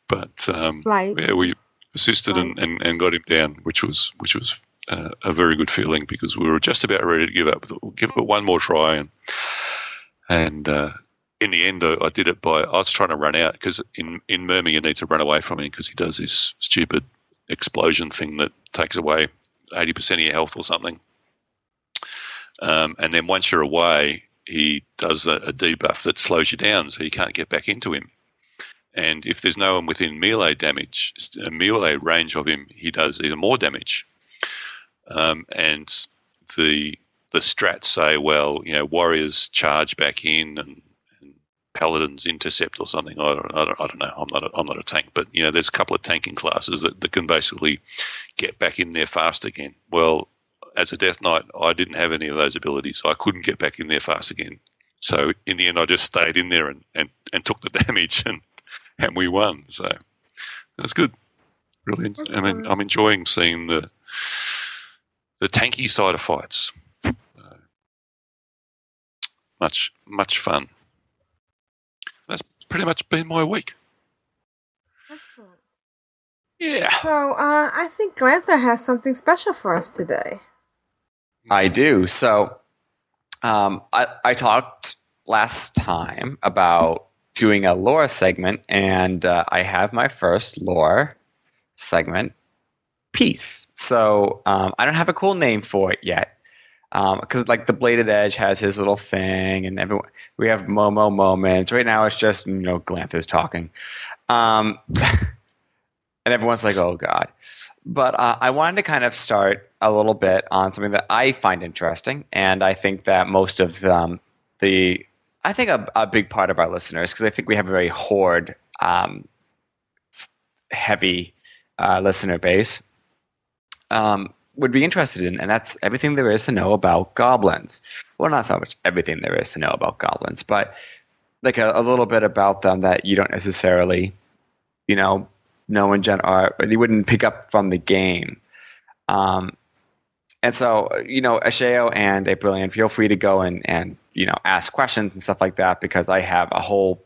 but um, Slight. yeah, we assisted and, and, and got him down, which was which was uh, a very good feeling because we were just about ready to give up, give it one more try, and and uh, in the end, I, I did it by I was trying to run out because in in Murmur you need to run away from him because he does this stupid explosion thing that takes away eighty percent of your health or something. Um, and then once you're away, he does a, a debuff that slows you down, so you can't get back into him. And if there's no one within melee damage, melee range of him, he does even more damage. Um, and the the strats say, well, you know, warriors charge back in and, and paladins intercept or something. I don't, I don't, I don't know. I'm not a, I'm not a tank, but you know, there's a couple of tanking classes that, that can basically get back in there fast again. Well, as a Death Knight, I didn't have any of those abilities. So I couldn't get back in there fast again. So in the end, I just stayed in there and, and, and took the damage, and and we won. So that's good. Really, I mean, I'm enjoying seeing the the tanky side of fights. Uh, much much fun. That's pretty much been my week. Excellent. Yeah. So, uh, I think Glanthur has something special for us today. I do. So, um, I, I talked last time about doing a lore segment, and uh, I have my first lore segment piece. So um, I don't have a cool name for it yet. Because like the bladed edge has his little thing, and everyone we have Momo moments. Right now, it's just you know Glanthur's talking, um, and everyone's like, "Oh God!" But uh, I wanted to kind of start a little bit on something that I find interesting, and I think that most of um, the, I think a, a big part of our listeners, because I think we have a very horde um, heavy uh, listener base, um, would be interested in, and that's everything there is to know about goblins. Well, not so much everything there is to know about goblins, but like a, a little bit about them that you don't necessarily, you know, know in general, or you wouldn't pick up from the game. Um, and so, you know, Ashayo and Aprillian, feel free to go and, and, you know, ask questions and stuff like that because I have a whole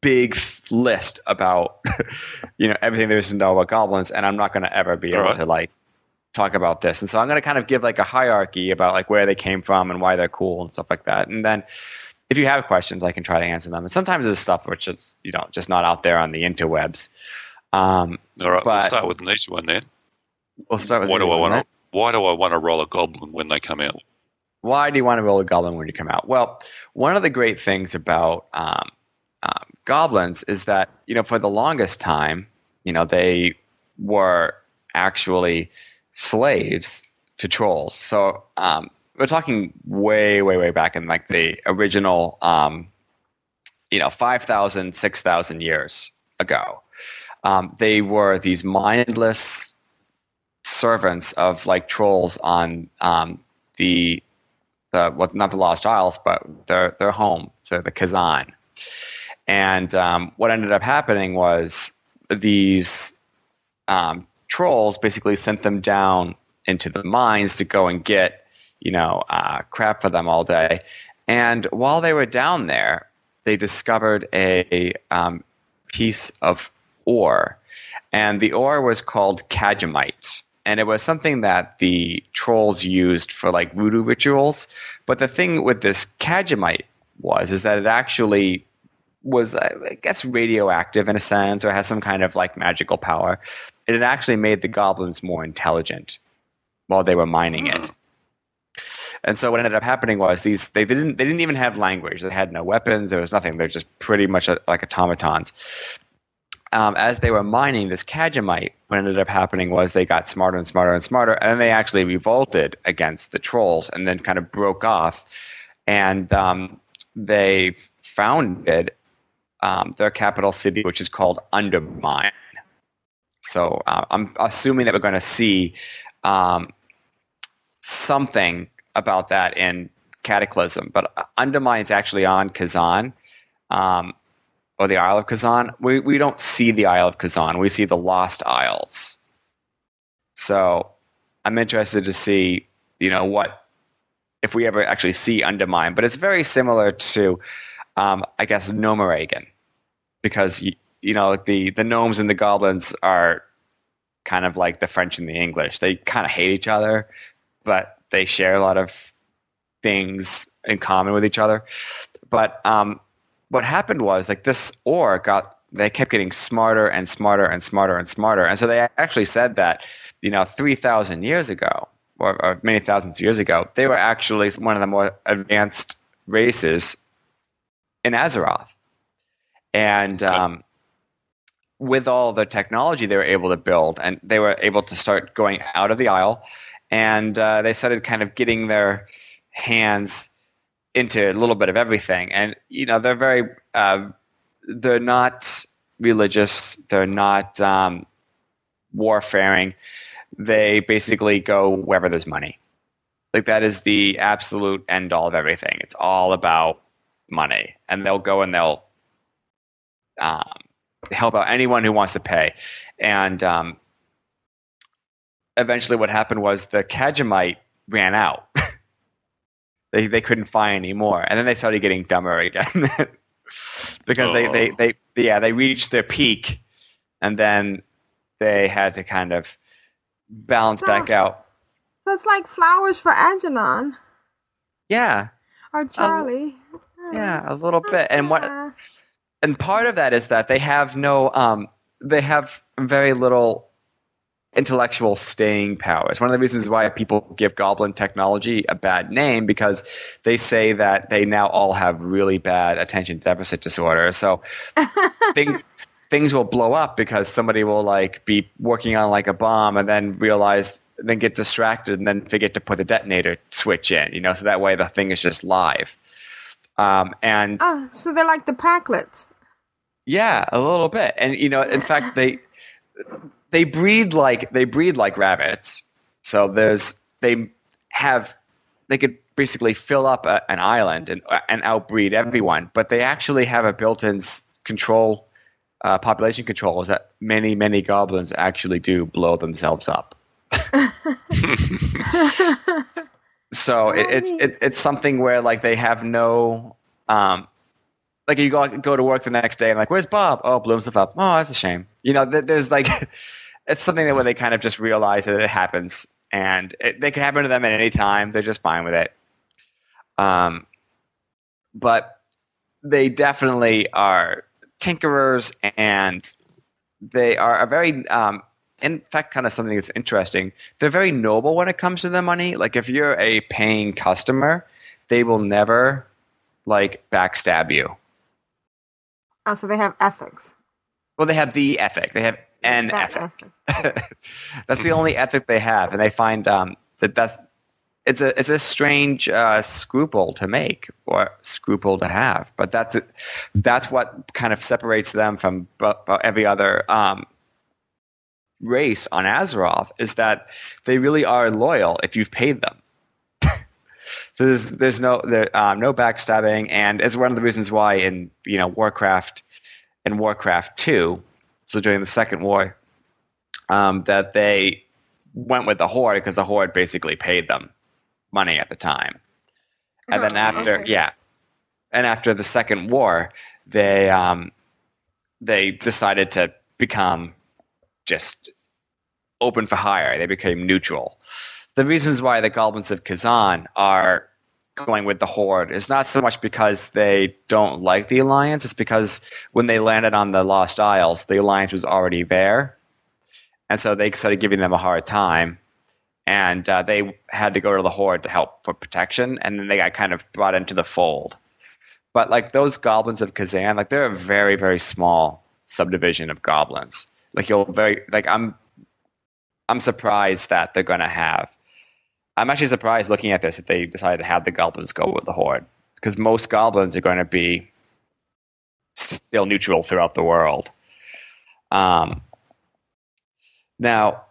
big list about, you know, everything there is to know about goblins, and I'm not going to ever be able Alright. to like talk about this. And so I'm going to kind of give like a hierarchy about like where they came from and why they're cool and stuff like that. And then if you have questions, I can try to answer them. And sometimes it's stuff which is, you know, just not out there on the interwebs. Um, All right, we'll start with an easy one then. we'll start with Why do I want to? Why do I want to roll a goblin when they come out? why do you want to roll a goblin when you come out? Well, one of the great things about um, um, goblins is that you know for the longest time, you know they were actually slaves to trolls. So um, we're talking way, way, way back in like the original, um, you know, 5,000, 6,000 years ago. Um, they were these mindless servants of like trolls on um, the the well, not the Lost Isles, but their their home, so the Kezan. And um, what ended up happening was these um, trolls basically sent them down into the mines to go and get you know uh, crap for them all day. And while they were down there, they discovered a um, piece of ore, and the ore was called Kaja'mite. And it was something that the trolls used for like voodoo rituals. But the thing with this Kaja'mite was is that it actually was, I guess, radioactive in a sense, or has some kind of like magical power. And it actually made the goblins more intelligent while they were mining it. Hmm. And so what ended up happening was these they didn't they didn't even have language. They had no weapons. There was nothing. They're just pretty much a, like automatons. Um, as they were mining this Kaja'mite, what ended up happening was they got smarter and smarter and smarter, and they actually revolted against the trolls, and then kind of broke off, and um, they founded um, their capital city, which is called Undermine. So uh, I'm assuming that we're going to see um, something about that in Cataclysm, but Undermine is actually on Kezan. Um, or the Isle of Kezan. We we don't see the Isle of Kezan. We see the Lost Isles. So I'm interested to see, you know, what if we ever actually see Undermine. But it's very similar to, um, I guess, Gnomeregan, because you, you know the the gnomes and the goblins are kind of like the French and the English. They kind of hate each other, but they share a lot of things in common with each other. But um, what happened was like this ore got they kept getting smarter and smarter and smarter and smarter. And so they actually said that you know 3000 years ago or, or many thousands of years ago they were actually one of the more advanced races in azeroth. And um, with all the technology they were able to build and they were able to start going out of the isle and uh, they started kind of getting their hands into a little bit of everything. And you know they're very uh, they're not religious. They're not um, warfaring. They basically go wherever there's money. Like that is the absolute end all of everything. It's all about money. And they'll go and they'll um, help out anyone who wants to pay. And um, eventually what happened was the Kaja'mite ran out they they couldn't find anymore. and then they started getting dumber again because they, they Oh. they yeah they reached their peak, and then they had to kind of balance So- back out. So it's like flowers for Algernon Yeah, or Charlie. yeah, a little bit. And what and part of that is that they have no um they have very little intellectual staying power. It's one of the reasons why people give goblin technology a bad name because they say that they now all have really bad attention deficit disorder. So thing, things will blow up because somebody will like be working on like a bomb and then realize then get distracted and then forget to put the detonator switch in, you know, so that way the thing is just live. Um, and Oh, so they're like the Pakleds. yeah, a little bit. And you know, in fact, they they breed like they breed like rabbits. So there's they have they could basically fill up a, an island and and outbreed everyone, but they actually have a built-in control uh, population control is that many many goblins actually do blow themselves up. so it, it's it, it's something where like they have no um like you go go to work the next day and like where's Bob? Oh, blew himself up. Oh, that's a shame. You know, th- there's like it's something that where they kind of just realize that it happens and it, they can happen to them at any time. They're just fine with it. Um, but they definitely are tinkerers and they are a very um, in fact kind of something that's interesting they're very noble when it comes to their money like if you're a paying customer they will never like backstab you Oh, so they have ethics. well they have the ethic they have an That ethic that's the only ethic they have and they find um, that that's it's a it's a strange uh, scruple to make or scruple to have, but that's. That's what kind of separates them from every other um, race on Azeroth is that they really are loyal if you've paid them. so there's there's no there, um, no backstabbing, and it's one of the reasons why in you know Warcraft and Warcraft two, so during the Second War, um, that they went with the Horde because the Horde basically paid them money at the time. And then Oh, after, okay. yeah, and after the Second War, they um, they decided to become just open for hire. They became neutral. The reasons why the Goblins of Kezan are going with the Horde is not so much because they don't like the Alliance, it's because when they landed on the Lost Isles, the Alliance was already there. And so they started giving them a hard time. And uh, they had to go to the Horde to help for protection. And then they got kind of brought into the fold. But like those goblins of Kezan, like they're a very, very small subdivision of goblins. Like you'll very like I'm I'm surprised that they're gonna have I'm actually surprised looking at this that they decided to have the goblins go with the horde. Because most goblins are going to be still neutral throughout the world. Um, now,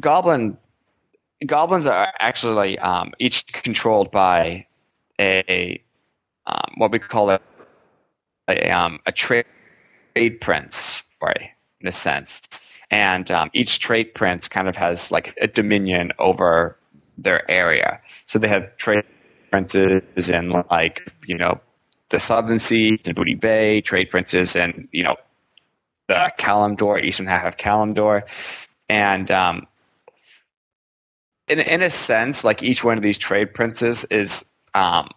goblin goblins are actually um, each controlled by a um, what we call a a, um, a trade prince, right? In a sense, and um, each trade prince kind of has like a dominion over their area. So they have trade princes in like you know the southern seas and Booty Bay, trade princes in you know the Kalimdor, eastern half of Kalimdor, and um, in in a sense, like each one of these trade princes is um,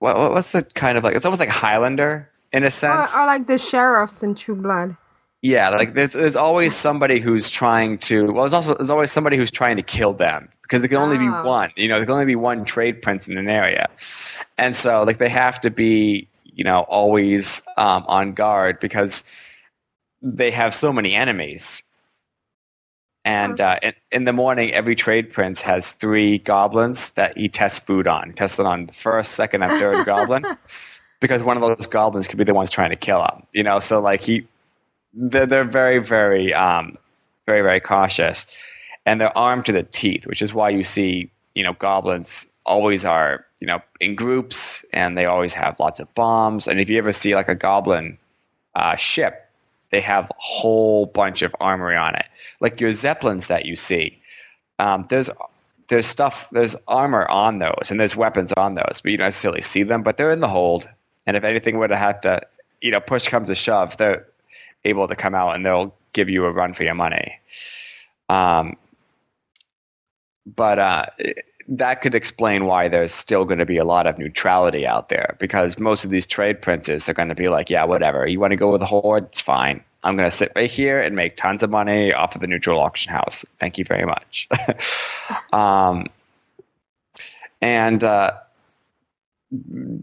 what what- what's the kind of like? It's almost like Highlander in a Or, sense. or like the sheriffs in True Blood. Yeah, like there's there's always somebody who's trying to. Well, there's also there's always somebody who's trying to kill them because there can only be Oh. one. You know, there can only be one trade prince in an area, and so like they have to be you know always um, on guard because they have so many enemies. And uh, in, in the morning, every trade prince has three goblins that he tests food on. He tests it on the first, second, and third goblin because one of those goblins could be the ones trying to kill him. You know, so like he they're, they're very, very, um, very, very cautious, and they're armed to the teeth, which is why you see, you know, goblins always are, you know, in groups, and they always have lots of bombs. And if you ever see like a goblin uh, ship, they have a whole bunch of armory on it, like your zeppelins that you see. Um, there's there's stuff, there's armor on those, and there's weapons on those, but you don't necessarily see them. But they're in the hold, and if anything were to have to, you know, push comes to shove, they're able to come out and they'll give you a run for your money. Um, but uh, that could explain why there's still going to be a lot of neutrality out there because most of these trade princes are going to be like, yeah, whatever. You want to go with the horde? It's fine. I'm going to sit right here and make tons of money off of the neutral auction house. Thank you very much. um, and uh,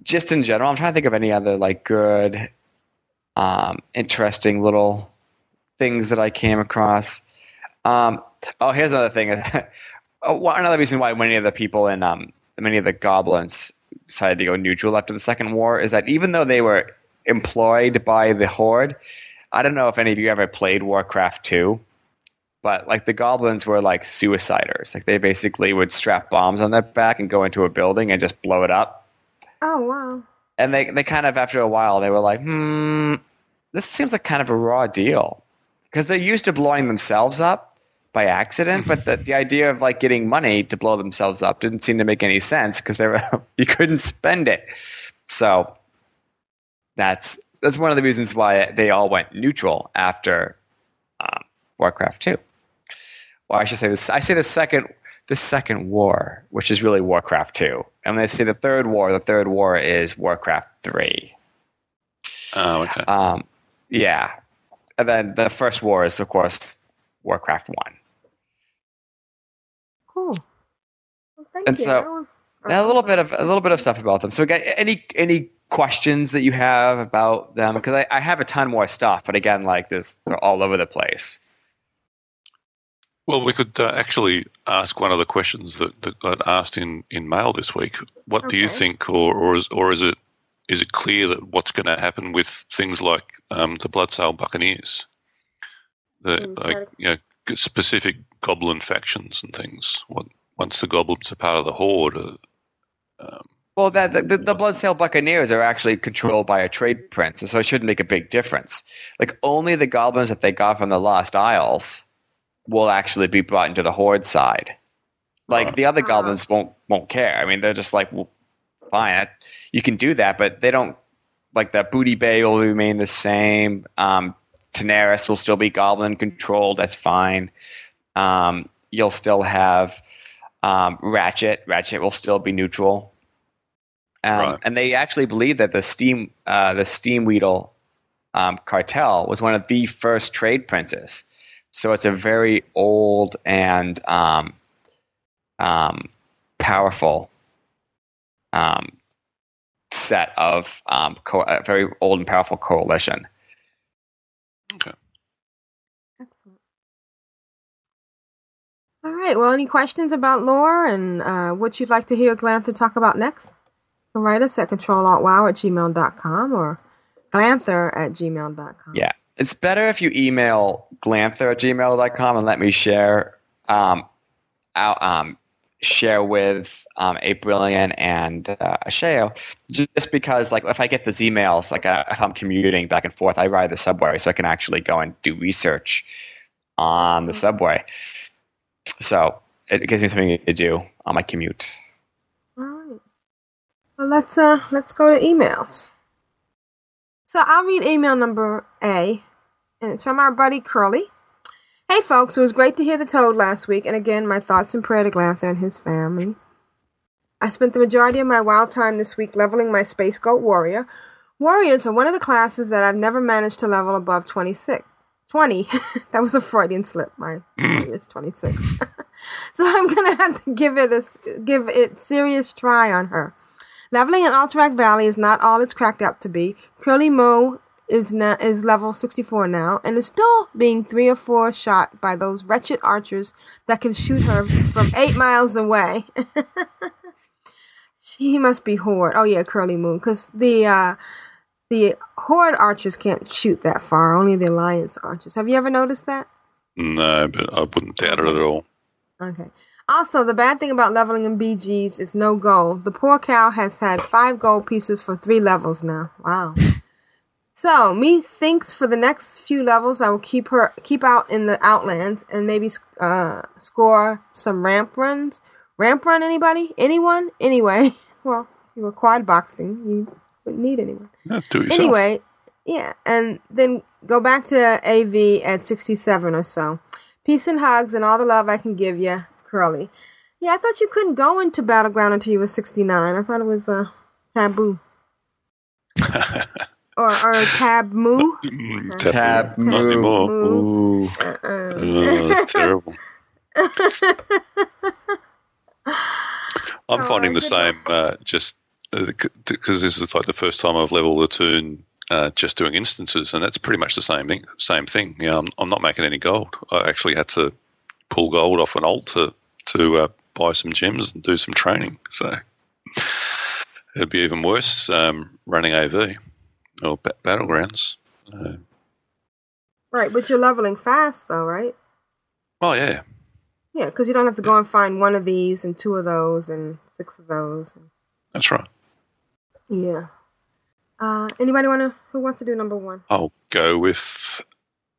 just in general, I'm trying to think of any other like good, um, interesting little things that I came across. Um, oh, here's another thing. oh, another reason why many of the people in um, many of the goblins decided to go neutral after the Second War is that even though they were employed by the Horde, I don't know if any of you ever played Warcraft 2, but like the goblins were like suiciders. Like they basically would strap bombs on their back and go into a building and just blow it up. Oh wow. And they, they kind of, after a while, they were like, hmm, this seems like kind of a raw deal. Because they're used to blowing themselves up by accident, but the, the idea of like getting money to blow themselves up didn't seem to make any sense because they were you couldn't spend it. So that's that's one of the reasons why they all went neutral after um, Warcraft Two. Well, I should say this. I say the second the second war, which is really Warcraft Two, and when I say the third war, the third war is Warcraft Three. Oh, okay. Um, yeah, and then the first war is of course Warcraft One. Cool. Well, thank And you. so- That was- Yeah, a little bit of a little bit of stuff about them. So, again, any any questions that you have about them? Because I, I have a ton more stuff, but again, like this, they're all over the place. Well, we could uh, actually ask one of the questions that, that got asked in, in mail this week. What do you think, or or is or is it is it clear that what's going to happen with things like um, the Bloodsail Buccaneers, the Mm, like you know specific goblin factions and things? What once the goblins are part of the horde? Uh, um, Well, that the, the, the Bloodsail Buccaneers are actually controlled by a trade prince, so it shouldn't make a big difference. Like only the goblins that they got from the Lost Isles will actually be brought into the Horde side. Like Oh. the other goblins won't won't care. I mean, they're just like, well, fine, that, you can do that, but they don't. Like the Booty Bay will remain the same. Um, Daenerys will still be goblin controlled. That's fine. Um, you'll still have um, Ratchet. Ratchet will still be neutral. Um, Right. And they actually believe that the steam uh, the Steamwheedle um, cartel was one of the first trade princes. So it's a very old and um, um, powerful um, set of um, co- a very old and powerful coalition. okay. Excellent. All right. Well, any questions about lore and uh, what you'd like to hear Glanthur talk about next? Write us at controlaltwow at gmail.com or glanthur at gmail.com. Yeah. It's better if you email glanthur at gmail.com and let me share um, out, um, share with um, Aprillian and uh, Ashayo, just because like if I get these emails, like uh, if I'm commuting back and forth, I ride the subway, so I can actually go and do research on the subway. So it gives me something to do on my commute. All right. Well, let's uh let's go to emails. So I'll read email number A, and it's from our buddy Curly. Hey folks, it was great to hear the Toad last week, and again, my thoughts and prayer to Glanthur and his family. I spent the majority of my wild time this week leveling my Space Goat Warrior. Warriors are one of the classes that I've never managed to level above 26. 20. that was a Freudian slip. My is 26. so I'm gonna have to give it a give it serious try on her. Leveling in Alterac Valley is not all it's cracked up to be. Curly Mo is now is level 64 now and is still being three or four shot by those wretched archers that can shoot her from eight miles away. she must be horde. Oh yeah, Curly Moon, because the uh, the horde archers can't shoot that far. Only the alliance archers. Have you ever noticed that? No, but I wouldn't doubt it at all. Okay. Also, the bad thing about leveling in BGs is no gold. The poor cow has had five gold pieces for three levels now. Wow. So, me thinks for the next few levels, I will keep her keep out in the outlands and maybe uh, score some ramp runs. Ramp run anybody? Anyone? Anyway, well, you were quad boxing, you wouldn't need anyone. Yeah, do it yourself. Anyway, yeah, and then go back to AV at 67 or so. Peace and hugs and all the love I can give you, Curly. Yeah, I thought you couldn't go into Battleground until you were 69. I thought it was uh, taboo. or or tab moo. Mm, Tab Not anymore. Ooh. Uh-uh. Oh, that's terrible. I'm Oh, finding the same, uh, just because this is like the first time I've leveled a tune uh, just doing instances, and that's pretty much the same thing. Same thing. Yeah, I'm, I'm not making any gold. I actually had to pull gold off an alt to to uh, buy some gems and do some training. So it'd be even worse um, running AV or ba- battlegrounds. Uh, Right, but you're leveling fast though, right? oh yeah, Yeah, because you don't have to go and find one of these and two of those and six of those. that's right. Yeah. Uh, anybody want to? Who wants to do number one? I'll go with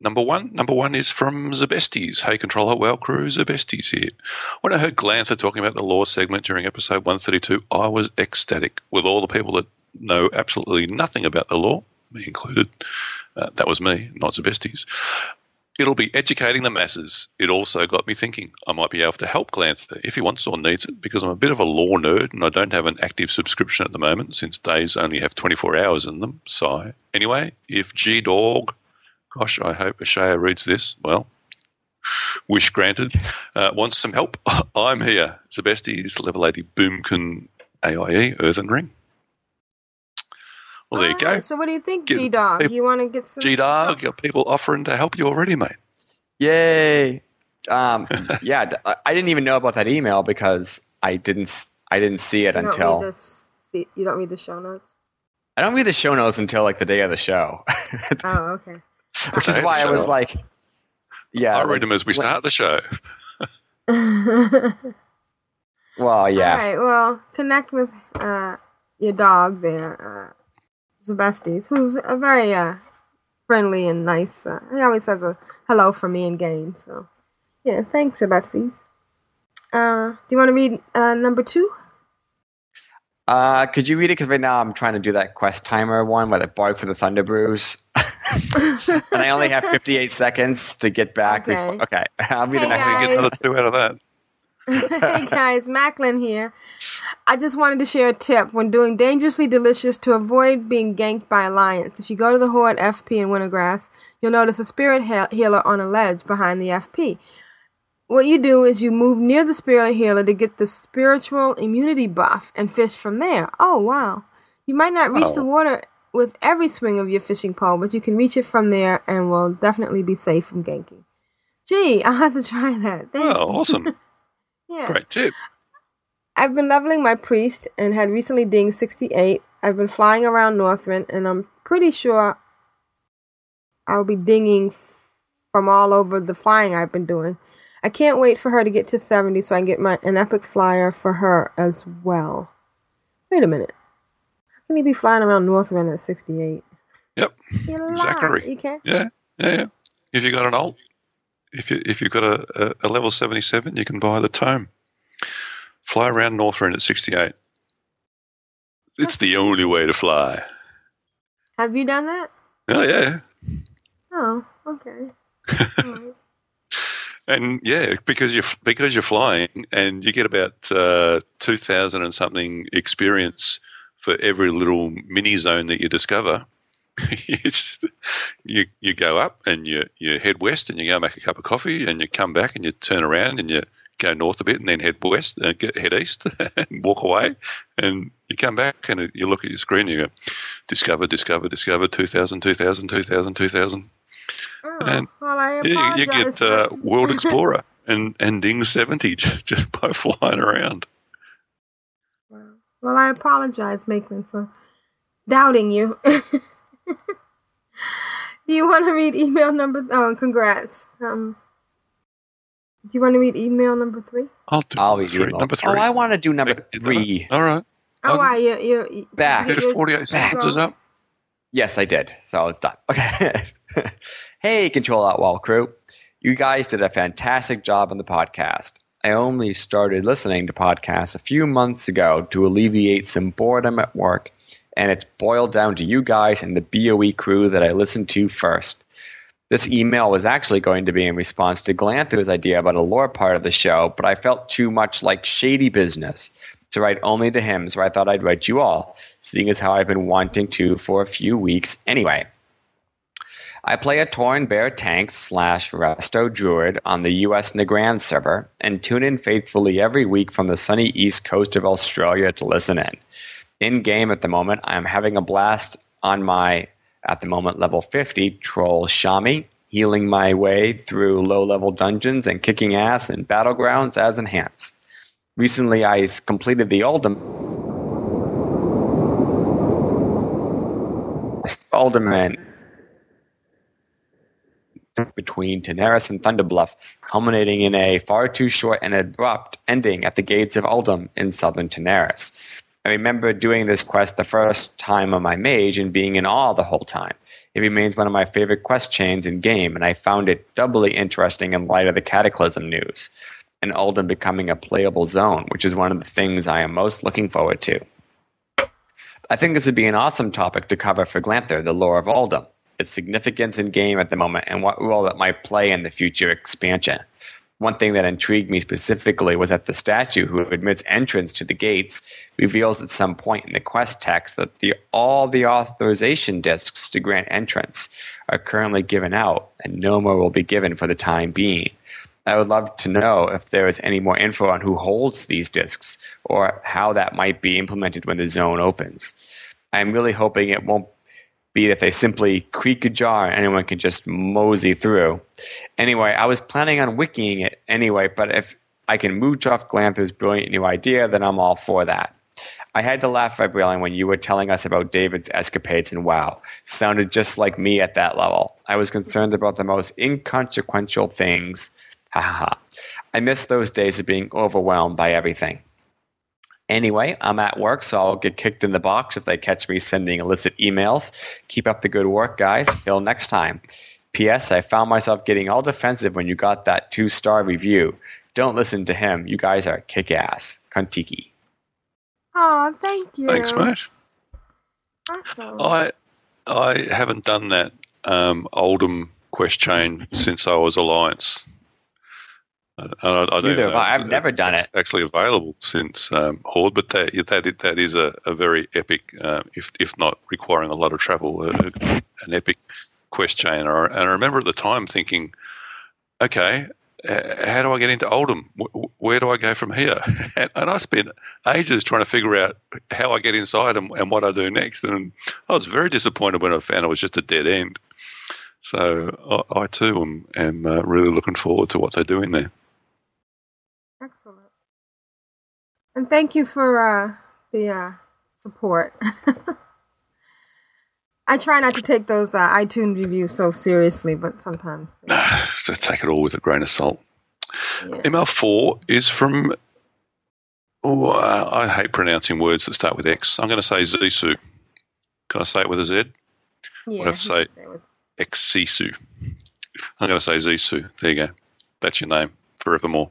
number one. Number one is from Zabestes. Hey, Controller Well Crew, Zabestes here. When I heard Glanthur talking about the law segment during episode 132, I was ecstatic. With all the people that know absolutely nothing about the law, me included, uh, that was me, not Zabestes. It'll be educating the masses. It also got me thinking I might be able to help Glanthur if he wants or needs it because I'm a bit of a law nerd and I don't have an active subscription at the moment since days only have 24 hours in them. Sigh. Anyway, if G Dog, gosh, I hope Ashayo reads this, well, wish granted, uh, wants some help, I'm here. Zabestes, level 80 Boomkin AIE, Earthen Ring. Well, there you go. Alright, So what do you think, G Dog? people- You want to get some G Dog, got people offering to help you already, mate. Yay! Um, yeah, I didn't even know about that email because I didn't. s- I didn't see it You until the se- you don't read the show notes. I don't read the show notes until like the day of the show, Oh, okay. which is why I was like, yeah, I like- read them as we start the show. Well, yeah, All right. Well, connect with uh, your dog there, uh, Zabestes, who's a very uh, friendly and nice. Uh, he always says a hello for me in game. So, yeah, thanks, Zabestes. Uh, do you want to read uh, number two? Uh, could you read it? Because right now I'm trying to do that quest timer one where they bark for the Thunder Brews. and I only have 58 seconds to get back. Okay. Before, okay, I'll be Hey, the next Actually, one. get guys. another two out of that. hey guys, Macklin here. I just wanted to share a tip when doing Dangerously Delicious to avoid being ganked by Alliance. If you go to the Horde FP in Wintergrasp, you'll notice a spirit he- healer on a ledge behind the FP. What you do is you move near the spirit healer to get the spiritual immunity buff and fish from there. Oh wow. You might not reach Oh. the water with every swing of your fishing pole, but you can reach it from there and will definitely be safe from ganking. Gee, I'll have to try that. Thank Oh, you. awesome. Yeah. Great tip. I've been leveling my priest and had recently dinged 68. I've been flying around Northrend and I'm pretty sure I'll be dinging from all over the flying I've been doing. I can't wait for her to get to 70 so I can get my an epic flyer for her as well. Wait a minute. How can you be flying around Northrend at 68? Yep. Exactly. You can't. Yeah, yeah, yeah. If you got an alt, if you if you've got a, a, a level seventy seven, you can buy the tome. Fly around Northrend at sixty eight. It's the only way to fly. Have you done that? Oh yeah, Oh, okay. And yeah, because you're because you're flying, and you get about uh, two thousand and something experience for every little mini zone that you discover. it's, you you go up and you you head west and you go make a cup of coffee and you come back and you turn around and you go north a bit and then head west and get, head east and walk away and you come back and you look at your screen you go discover discover discover 2000 2000 2000 2000 Oh, And well, I you, you get uh, world explorer and and ding 70 just, just by flying around. Well, I apologize, Maitland, for doubting you. do you want to read email number? Oh, congrats. Um, do you want to read email number three? I'll do I'll number read three. email. number three Oh, I want to do number three. all right Oh, why you you, you Back. you- Get you- 48 sentences up Yes, I did. So it's done. Okay. hey, Control Alt WoW crew. You guys did a fantastic job on the podcast. I only started listening to podcasts a few months ago to alleviate some boredom at work, and it's boiled down to you guys and the BOE crew that I listened to first. This email was actually going to be in response to Glanthur's idea about a lore part of the show, but I felt too much like shady business to write only to him, so I thought I'd write you all, seeing as how I've been wanting to for a few weeks anyway. I play a Tauren Bear tank slash resto druid on the US Nagrand server and tune in faithfully every week from the sunny east coast of Australia to listen in. In game at the moment, I am having a blast on my, at the moment, level 50 troll Shami, healing my way through low level dungeons and kicking ass in battlegrounds as enhanced. Recently, I completed the. Alderman between Tanaris and Thunderbluff, culminating in a far too short and abrupt ending at the gates of Uldum in southern Tanaris. I remember doing this quest the first time on my mage and being in awe the whole time. It remains one of my favorite quest chains in game, and I found it doubly interesting in light of the Cataclysm news, and Uldum becoming a playable zone, which is one of the things I am most looking forward to. I think this would be an awesome topic to cover for Glanthur, the lore of Uldum, its significance in game at the moment, and what role it might play in the future expansion. One thing that intrigued me specifically was that the statue who admits entrance to the gates reveals at some point in the quest text that the, all the authorization discs to grant entrance are currently given out, and no more will be given for the time being. I would love to know if there is any more info on who holds these discs or how that might be implemented when the zone opens. I'm really hoping it won't be that they simply creak a jar and anyone can just mosey through. Anyway, I was planning on wikiing it anyway, but if I can mooch off Glanthur's brilliant new idea, then I'm all for that. I had to laugh vibrating when you were telling us about David's escapades and WoW. Sounded just like me at that level. I was concerned about the most inconsequential things. Ha ha ha. I miss those days of being overwhelmed by everything. Anyway, I'm at work, so I'll get kicked in the box if they catch me sending illicit emails. Keep up the good work, guys. Till next time. P.S. I found myself getting all defensive when you got that two star review. Don't listen to him. You guys are kick ass. Kontiki. Oh, thank you. Thanks, mate. Awesome. I I haven't done that um, Uldum quest chain since I was Alliance. Uh, I, I don't Neither have I. I've never done it's it. Actually available since um, Horde, but that that that is a, a very epic, uh, if if not requiring a lot of travel, uh, an epic quest chain. And I, and I remember at the time thinking, okay, uh, how do I get into Uldum? Where do I go from here? And, and I spent ages trying to figure out how I get inside and, and what I do next. And I was very disappointed when I found it was just a dead end. So I, I too am, am uh, really looking forward to what they're doing there. Excellent. And thank you for uh, the uh, support. I try not to take those uh, iTunes reviews so seriously, but sometimes. They, so take it all with a grain of salt. yeah. ML4 is from. Oh, I hate pronouncing words that start with X. I'm going to say Zisu. Can I say it with a Z? yeah, have to say- it with- Exisu. I'm going to say Zisu. There you go. That's your name forevermore.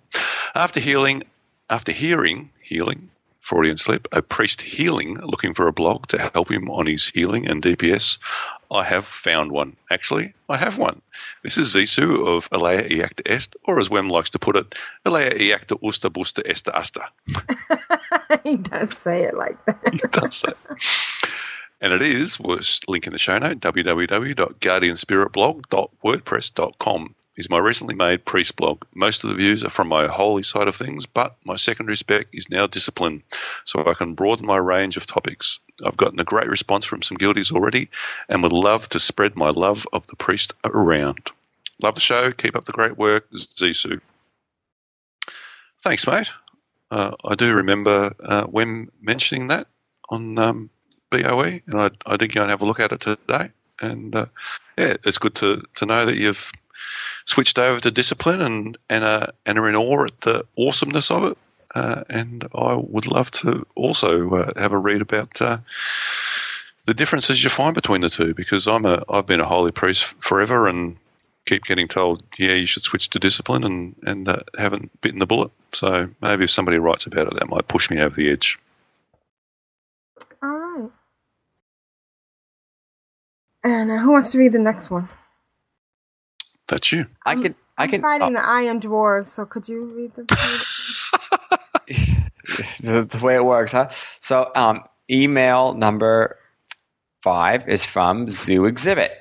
After healing, after hearing healing, Freudian slip, a priest healing looking for a blog to help him on his healing and DPS, I have found one. Actually, I have one. This is Zisu of Alea Iacta Est, or as Wem likes to put it, Alea Eacta Usta Busta Esta Asta. he does say it like that. He does that. And it is, was link in the show note, www.guardianspiritblog.wordpress.com is my recently made priest blog. Most of the views are from my holy side of things, but my secondary spec is now discipline, so I can broaden my range of topics. I've gotten a great response from some guildies already and would love to spread my love of the priest around. Love the show. Keep up the great work. Zisu. Thanks, mate. Uh, I do remember uh, when mentioning that on um, BOE, and I, I did go and have a look at it today. And uh, yeah, it's good to, to know that you've switched over to discipline and and, uh, and are in awe at the awesomeness of it. Uh, and I would love to also uh, have a read about uh, the differences you find between the two because I'm a I've been a holy priest forever and keep getting told yeah you should switch to discipline and and uh, haven't bitten the bullet. So maybe if somebody writes about it, that might push me over the edge. All right. And uh, who wants to read the next one? That's you. I could. I I'm can. fighting the Iron Dwarves, so could you read the? That's the way it works, huh? So, um, email number five is from Zoo Exhibit.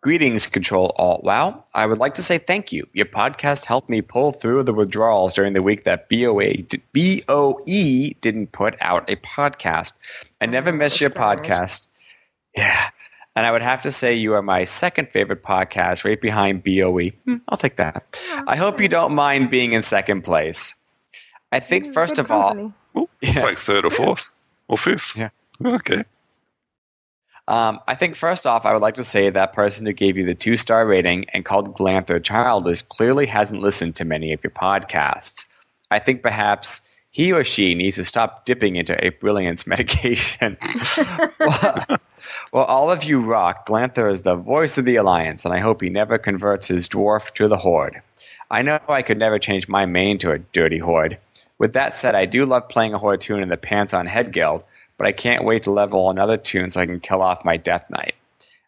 Greetings, Control Alt Wow. I would like to say thank you. Your podcast helped me pull through the withdrawals during the week that BOA, BOE didn't put out a podcast. I never miss your podcast. Yeah. And I would have to say you are my second favorite podcast, right behind BOE. Hmm, I'll take that. I hope you don't mind being in second place. I think, Mm, first of all, company. Well, it's Yeah. like third or fourth or fifth. Yeah. Okay. Um, I think first off, I would like to say that person who gave you the two star rating and called Glanthur childish clearly hasn't listened to many of your podcasts. I think perhaps he or she needs to stop dipping into a brilliance medication. well, well, all of you rock. Glanthur is the voice of the Alliance, and I hope he never converts his dwarf to the Horde. I know I could never change my main to a dirty Horde. With that said, I do love playing a Horde tune in the Pants on Head Guild, but I can't wait to level another tune so I can kill off my Death Knight.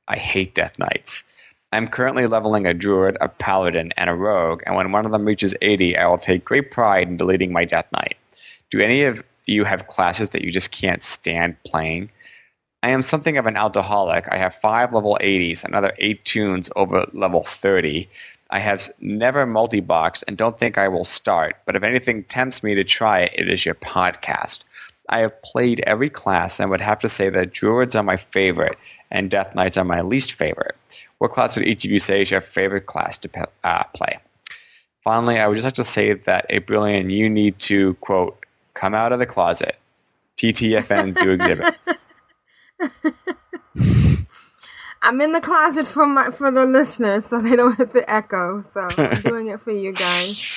I hate Death Knights. I'm currently leveling a Druid, a Paladin, and a Rogue, and when one of them reaches 80, I will take great pride in deleting my Death Knight. Do any of you have classes that you just can't stand playing? I am something of an altaholic. I have five level 80s, another eight tunes over level 30. I have never multi boxed and don't think I will start, but if anything tempts me to try it, it is your podcast. I have played every class and would have to say that Druids are my favorite and Death Knights are my least favorite. What class would each of you say is your favorite class to pe- uh, play? Finally, I would just like to say that a you need to, quote, come out of the closet. TTFN Zoo Exhibit. I'm in the closet for my for the listeners, so they don't hit the echo. So I'm doing it for you guys.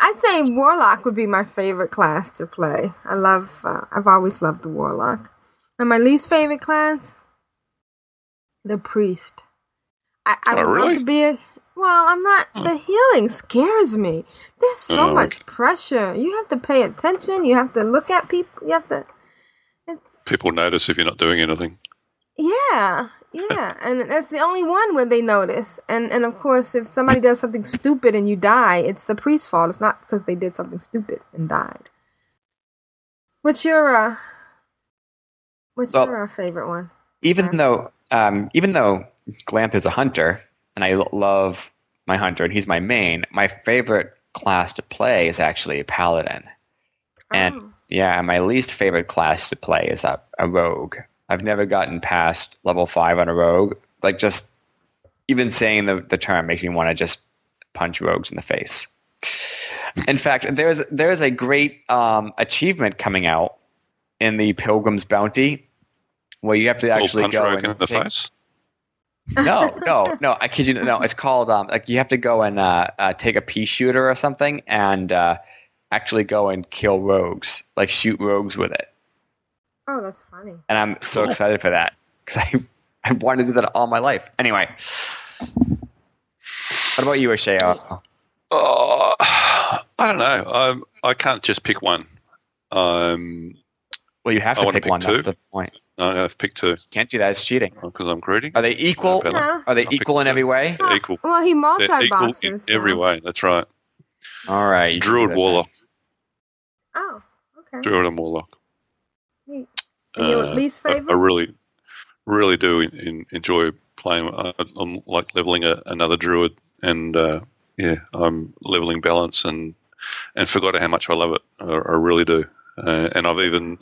I'd say warlock would be my favorite class to play. I love. Uh, I've always loved the warlock. And my least favorite class, the priest. I, I Oh, really? to be a. Well, I'm not. The healing scares me. There's so Oh, much pressure. You have to pay attention. You have to look at people. You have to. It's People notice if you're not doing anything. yeah, yeah, and that's the only one where they notice. And and of course, if somebody does something stupid and you die, it's the priest's fault. It's not because they did something stupid and died. What's your uh? What's Well- your uh, favorite one? even Okay. though um, even though Glanth is a hunter and I love my hunter and he's my main, my favorite class to play is actually a paladin. And Oh. Yeah, my least favorite class to play is a, a rogue. I've never gotten past level five on a rogue. Like just even saying the, the term makes me want to just punch rogues in the face. In fact, there's there's a great um, achievement coming out in the Pilgrim's Bounty where you have to actually punch go rogue and in the take- face. no, no, no. I kid you. not. No, it's called um, like you have to go and uh, uh, take a pea shooter or something and uh, actually go and kill rogues, like shoot rogues with it. Oh, that's funny. And I'm so Cool. excited for that because I I wanted to do that all my life. Anyway, what about you, Ashayo? Oh, I don't know. Um, I can't just pick one. Um, Well, you have to pick pick one. That's the point. No, I have picked two Can't do that. It's cheating. because I'm greedy. Are they equal? Bella. No. Are they I'll equal in two. every way? They're equal. Well, he They're multi equal in boxes. every way. That's right. All right. you can do Druid that Warlock. Oh, okay. Druid and Warlock. Neat. And your Uh, least I- I, really, really do in, in, enjoy playing. I, I'm like leveling a, another druid, and uh, yeah, I'm leveling balance, and and forgot how much I love it. I, I really do. Uh, and I've even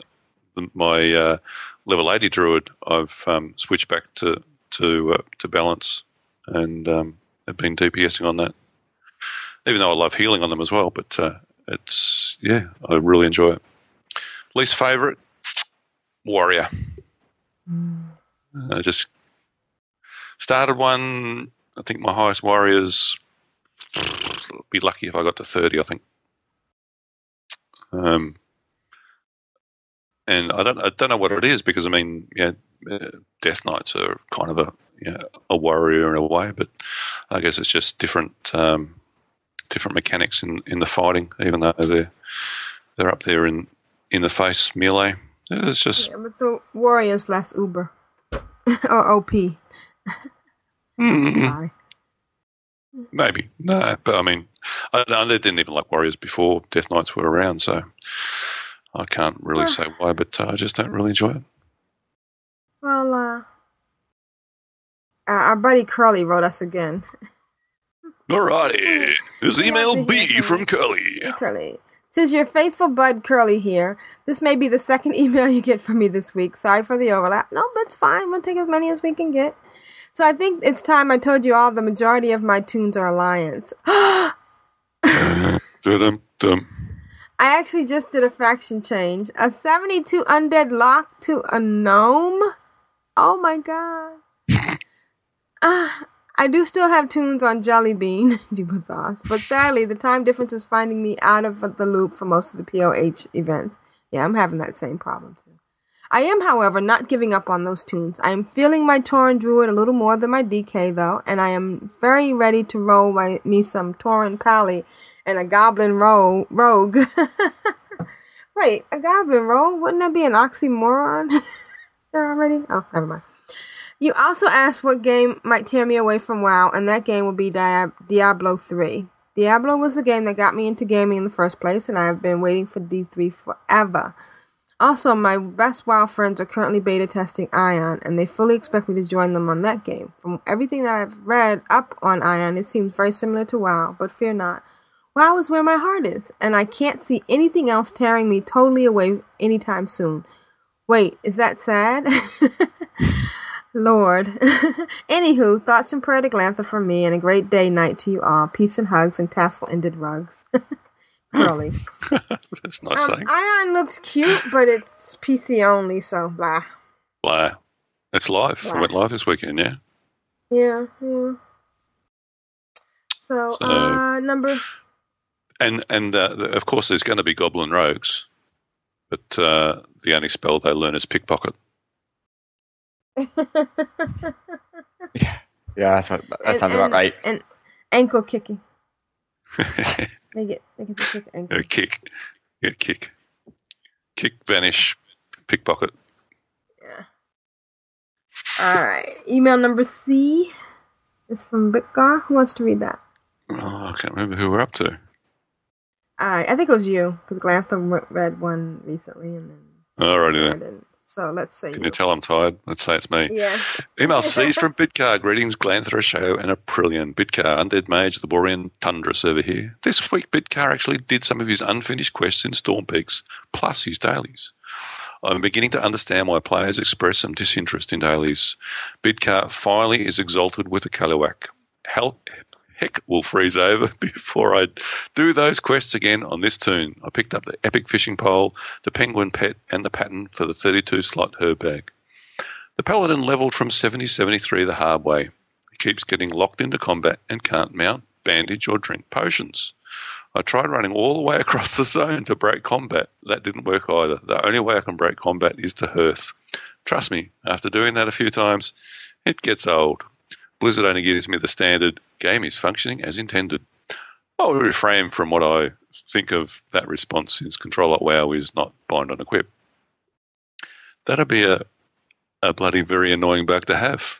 my uh, level 80 druid. I've um, switched back to to uh, to balance, and um, have been DPSing on that. Even though I love healing on them as well, but uh, it's yeah, I really enjoy it. Least favorite warrior. I just started one. I think my highest warriors. Be lucky if I got to thirty. I think. Um, and I don't. I don't know what it is because I mean, yeah, uh, Death Knights are kind of a you know, a warrior in a way, but I guess it's just different um, different mechanics in, in the fighting. Even though they're they're up there in in the face melee, it's just Yeah, but the warrior's less uber or OP. Mm, Sorry. maybe no, but I mean, I, I didn't even like warriors before Death Knights were around, so I can't really say why, but uh, I just don't really enjoy it. Well, uh, uh, our buddy Curly wrote us again. Alrighty. This email like to hear B from from. Curly. Curly. Says your faithful bud Curly here. This may be the second email you get from me this week. Sorry for the overlap. No, but it's fine. We'll take as many as we can get. So I think it's time I told you all the majority of my tunes are Alliance. I actually just did a faction change. A 72 undead lock to a gnome? Oh my god. Ah, I do still have tunes on Jelly Bean, Jubei'Thos, but sadly the time difference is finding me out of the loop for most of the POH events. Yeah, I'm having that same problem too. I am, however, not giving up on those tunes. I am feeling my Tauren Druid a little more than my DK though, and I am very ready to roll my, me some Tauren Pally and a Goblin ro- Rogue. Wait, a Goblin Rogue? Wouldn't that be an oxymoron? there already? Oh, never mind. You also asked what game might tear me away from WoW, and that game would be Dia- Diablo 3. Diablo was the game that got me into gaming in the first place, and I have been waiting for D3 forever. Also, my best WoW friends are currently beta testing Aion, and they fully expect me to join them on that game. From everything that I've read up on Aion, it seems very similar to WoW, but fear not. WoW is where my heart is, and I can't see anything else tearing me totally away anytime soon. Wait, is that sad? Lord. Anywho, thoughts and prayer to Glanthur from me, and a great day night to you all. Peace and hugs and tassel ended rugs. Curly. That's nice Um, saying. Aion looks cute, but it's PC only, so blah. Blah. It's live. It went live this weekend, yeah. Yeah, yeah. So, So- uh, number. And and uh, of course, there's going to be Goblin Rogues, but uh, the only spell they learn is Pickpocket. Yeah, that's what, that and- sounds about right. And ankle kicking. a They get they get the kick ankle. kick. Yeah, kick. Kick, vanish, pickpocket. Yeah. All right. Email number C is from Bitgar. Who wants to read that? Oh, I can't remember who we're up to. All right. I think it was you because Glanthur read one recently, and then Alrighty I then. So let's say Can you. tell I'm tired? Let's say it's me. Yes. Email C's from Bitcar. Greetings, Glanthra Show and Aprillian. Bitcar, Undead Mage, the Borean Tundra server here. This week, Bitcar actually did some of his unfinished quests in Storm Peaks, plus his dailies. I'm beginning to understand why players express some disinterest in dailies. Bitcar finally is exalted with a Kalu'ak. Hell, heck will freeze over before I do those quests again on this tune. I picked up the epic fishing pole, the penguin pet, and the pattern for the 32 slot herb bag. The paladin leveled from 70 73 the hard way. He keeps getting locked into combat and can't mount, bandage, or drink potions. I tried running all the way across the zone to break combat. That didn't work either. The only way I can break combat is to hearth. Trust me, after doing that a few times, it gets old. Blizzard only gives me the standard game is functioning as intended. I will refrain from what I think of that response since Control Alt WoW is not bind on equip. That'd be a, a bloody very annoying bug to have.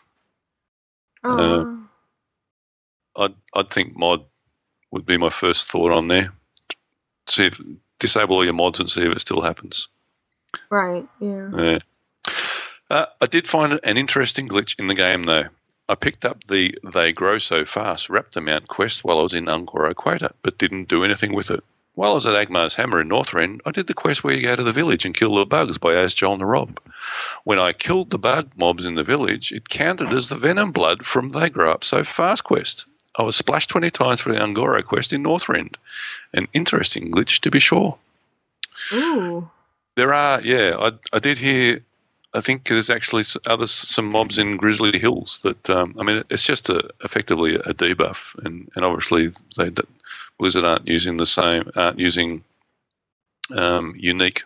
Oh. I'd I'd think mod would be my first thought on there. See if disable all your mods and see if it still happens. right. Yeah. Yeah. Uh, I did find an interesting glitch in the game though. I picked up the They Grow So Fast Raptor Mount quest while I was in Un'Goro Crater, but didn't do anything with it. While I was at Agmar's Hammer in Northrend, I did the quest where you go to the village and kill the bugs by Asjol and the Rob. When I killed the bug mobs in the village, it counted as the venom blood from They Grow Up So Fast quest. I was splashed 20 times for the Un'Goro quest in Northrend. An interesting glitch to be sure. Ooh. There are, yeah. I, I did hear. I think there's actually other some mobs in Grizzly Hills that. Um, I mean, it's just a, effectively a debuff, and, and obviously they Blizzard aren't using the same, aren't using um, unique,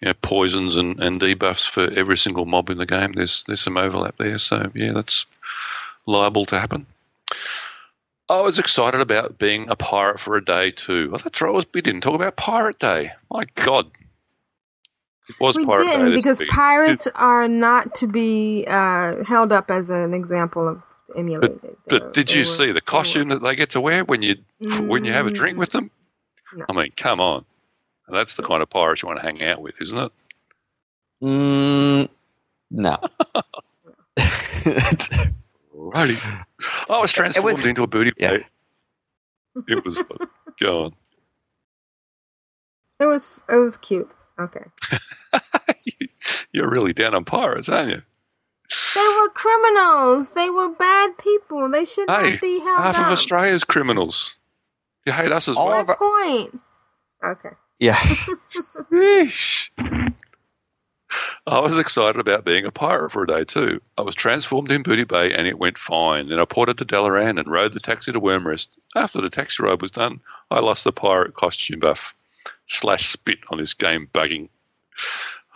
you know, poisons and, and debuffs for every single mob in the game. There's there's some overlap there, so yeah, that's liable to happen. I was excited about being a pirate for a day too. Well, that's right. We didn't talk about Pirate Day. My God, it was We Pirate Day. didn't this because week. pirates are not to be uh, held up as an example of emulated. But, but did you were- see the costume were- that they get to wear when you when you have a drink with them? No. I mean, come on. That's the kind of pirates you want to hang out with, isn't it? Mm, no. Righty. I was transformed was- into a booty yeah. bait. It was fun. Go on. It was it was cute. Okay. You're really down on pirates, aren't you? They were criminals. They were bad people. They should Hey, not be held half of. Australia's criminals. You hate us as All well. of our- Point. Okay. Yes. I was excited about being a pirate for a day too. I was transformed in Booty Bay and it went fine. Then I ported to Dalaran and rode the taxi to Wyrmrest. After the taxi ride was done, I lost the pirate costume buff. Slash spit on this game bugging.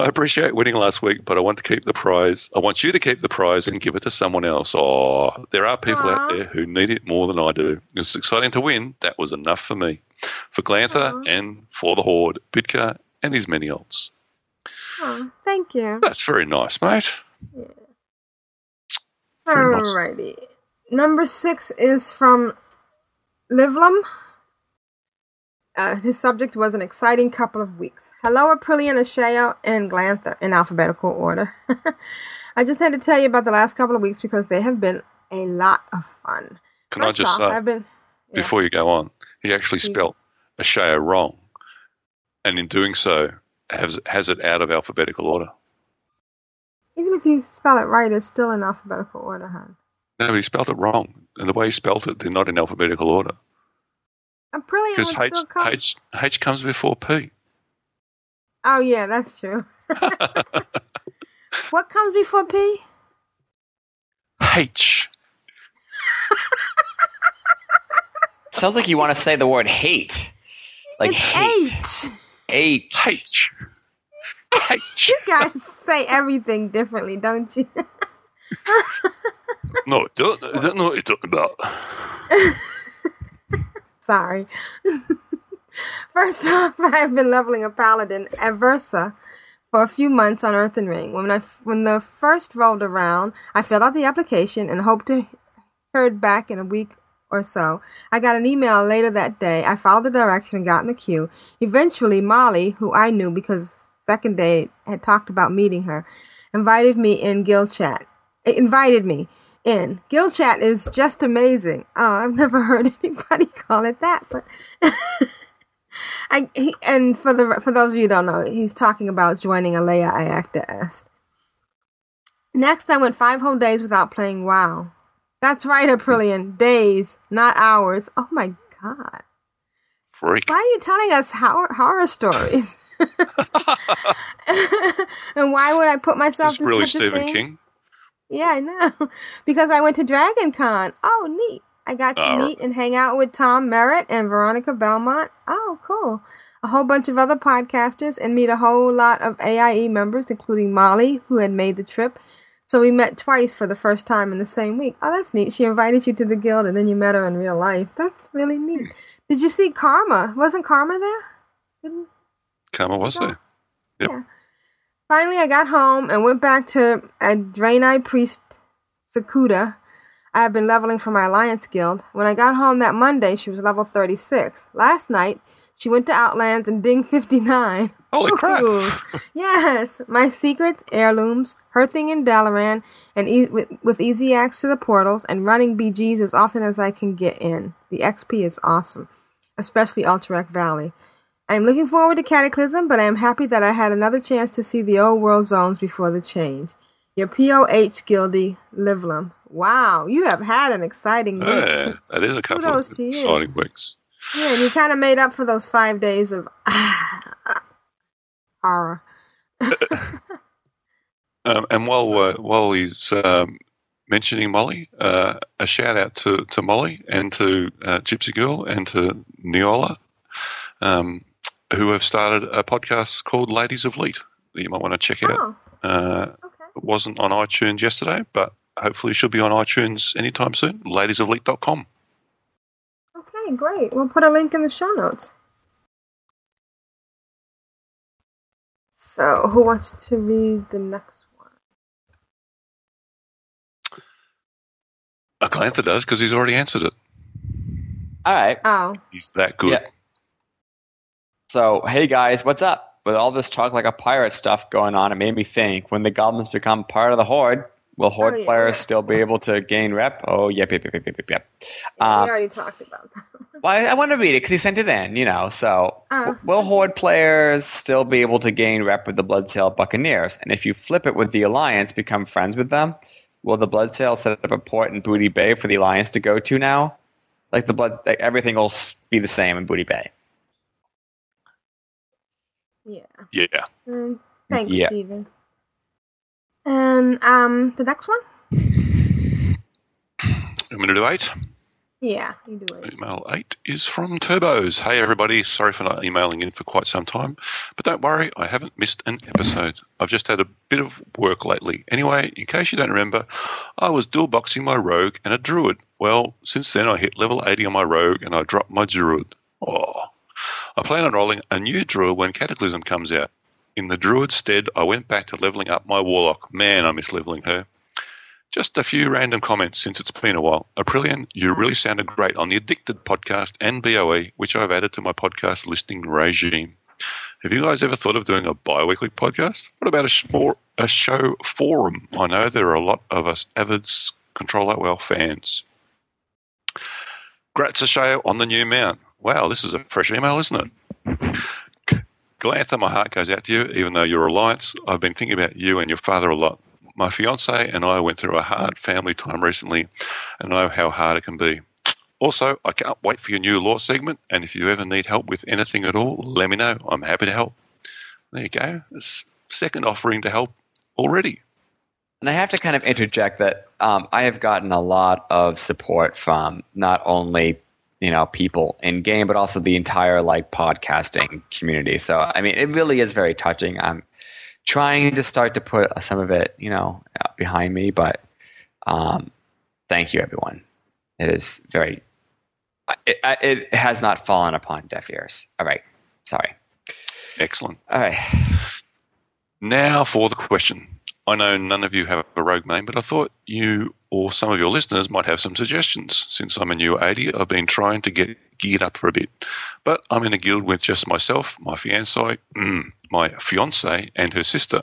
I appreciate winning last week, but I want to keep the prize. I want you to keep the prize and give it to someone else. Oh, there are people out there who need it more than I do. It's exciting to win. That was enough for me. For Glanthur Aw. and for the Horde, Bidka and his many odds. Oh, thank you. That's very nice, mate. Very nice. Alrighty. Number six is from Livlum. Uh, his subject was an exciting couple of weeks. Hello, Aprillian, Ashayo, and Glanthur in alphabetical order. I just had to tell you about the last couple of weeks because they have been a lot of fun. Can First I just off, say, been yeah. before you go on, he actually spelt Ashayo wrong. And in doing so, has, has it out of alphabetical order. even if you spell it right, it's still in alphabetical order, hon. No, he spelled it wrong. And the way he spelled it, they're not in alphabetical order. Aprillian Because would H, still come. H, H comes before P. Oh yeah, that's true. what comes before P? H. Sounds like you want to say the word hate. Like it's hate. H. H. H. H. You guys say everything differently, don't you? no, I don't, I don't know what you're talking about. Sorry. First off, I have been leveling a paladin Aversa for a few months on Earthen Ring. When I when the first rolled around, I filled out the application and hoped to heard back in a week or so. I got an email later that day. I followed the direction and got in the queue. Eventually, Molly, who I knew because second day had talked about meeting her, invited me in guild chat. It invited me in. Guild chat is just amazing. Oh, I've never heard anybody call it that, but I he, and for the for those of you who don't know, he's talking about joining Alea Iacta Est. Next, I went five whole days without playing WoW. That's right, Aprillian. Days, not hours. Oh my god. Freak. Why are you telling us horror, horror stories? and why would I put Is myself this through really Stephen? King? Yeah, I know. because I went to Dragon Con. Oh, neat. I got to Oh. meet and hang out with Tom Merritt and Veronica Belmont. Oh, cool. A whole bunch of other podcasters and meet a whole lot of AIE members, including Molly, who had made the trip. So we met twice for the first time in the same week. Oh, that's neat. She invited you to the guild and then you met her in real life. That's really neat. Did you see Karma? Wasn't Karma there? Didn't- Karma was there. Yep. Yeah. Finally, I got home and went back to a Draenei priest Sakuda. I have been leveling for my Alliance guild. When I got home that Monday, she was level 36. Last night, she went to Outlands and ding 59. Holy crap. Yes, my secrets, heirlooms, her thing in Dalaran, and e- with, with easy access to the portals and running BGs as often as I can get in. The XP is awesome, especially Alterac Valley. I am looking forward to Cataclysm, but I am happy that I had another chance to see the old world zones before the change. Your POH Gildy Livlum. Wow, you have had an exciting week. Yeah, that is a couple Kudos of exciting weeks. Yeah, and you kind of made up for those five days of horror. Um, and while uh, while he's um, mentioning Molly, uh, a shout out to, to Molly and to uh, Gypsy Girl and to Neola, um, who have started a podcast called Ladies of Leet that you might want to check out. Oh, Uh, okay. it wasn't on iTunes yesterday, but hopefully it should be on iTunes anytime soon. Ladiesofleet.com. Okay, great. We'll put a link in the show notes. So, who wants to read the next one? Glanthur does because he's already answered it. All right. Oh, He's that good. Yeah. So, hey guys, what's up? With all this talk like a pirate stuff going on, it made me think when the goblins become part of the horde, will horde Oh, yeah, players yeah. still be able to gain rep? Oh, yep, yep, yep, yep, yep, yep. we Um, already talked about that. well, I, I want to read it because he sent it in, you know. So, Oh. w- will Horde players still be able to gain rep with the Bloodsail Buccaneers? And if you flip it with the Alliance, become friends with them, will the Bloodsail set up a port in Booty Bay for the Alliance to go to now? Like the blood, like everything will be the same in Booty Bay. Yeah. Yeah. Mm, thanks, Yeah. Steven. And um, the next one? I'm going to do eight. Yeah, you do it. Email eight is from Turbos. Hey everybody, sorry for not emailing in for quite some time, but don't worry, I haven't missed an episode. I've just had a bit of work lately. Anyway, in case you don't remember, I was dual boxing my rogue and a druid. Well, since then I hit level 80 on my rogue and I dropped my druid. Oh. I plan on rolling a new druid when Cataclysm comes out. In the druid stead, I went back to leveling up my warlock. Man, I miss leveling her. Just a few random comments since it's been a while. Aprillian, you really sounded great on the Addicted podcast and BOE, which I've added to my podcast listening regime. Have you guys ever thought of doing a bi weekly podcast? What about a, a show forum? I know there are a lot of us avid Control Alt WoW fans. Gratzashayo on the new mount. Wow, this is a fresh email, isn't it? G- Glanthur, my heart goes out to you, even though you're Alliance. I've been thinking about you and your father a lot. My fiance and I went through a hard family time recently and know how hard it can be. Also, I can't wait for your new law segment, and if you ever need help with anything at all, let me know. I'm happy to help. There you go. It's second offering to help already. And I have to kind of interject that um, I have gotten a lot of support from not only you know people in game, but also the entire like podcasting community. So I mean, it really is very touching. I'm trying to start to put some of it, you know, behind me, but um, thank you, everyone. It is very. It, it has not fallen upon deaf ears. All right, sorry. Excellent. All right. Now for the question. I know none of you have a rogue name, but I thought you or some of your listeners might have some suggestions. Since I'm a new 80, I've been trying to get geared up for a bit. But I'm in a guild with just myself, my fiance, mm, my fiance, and her sister.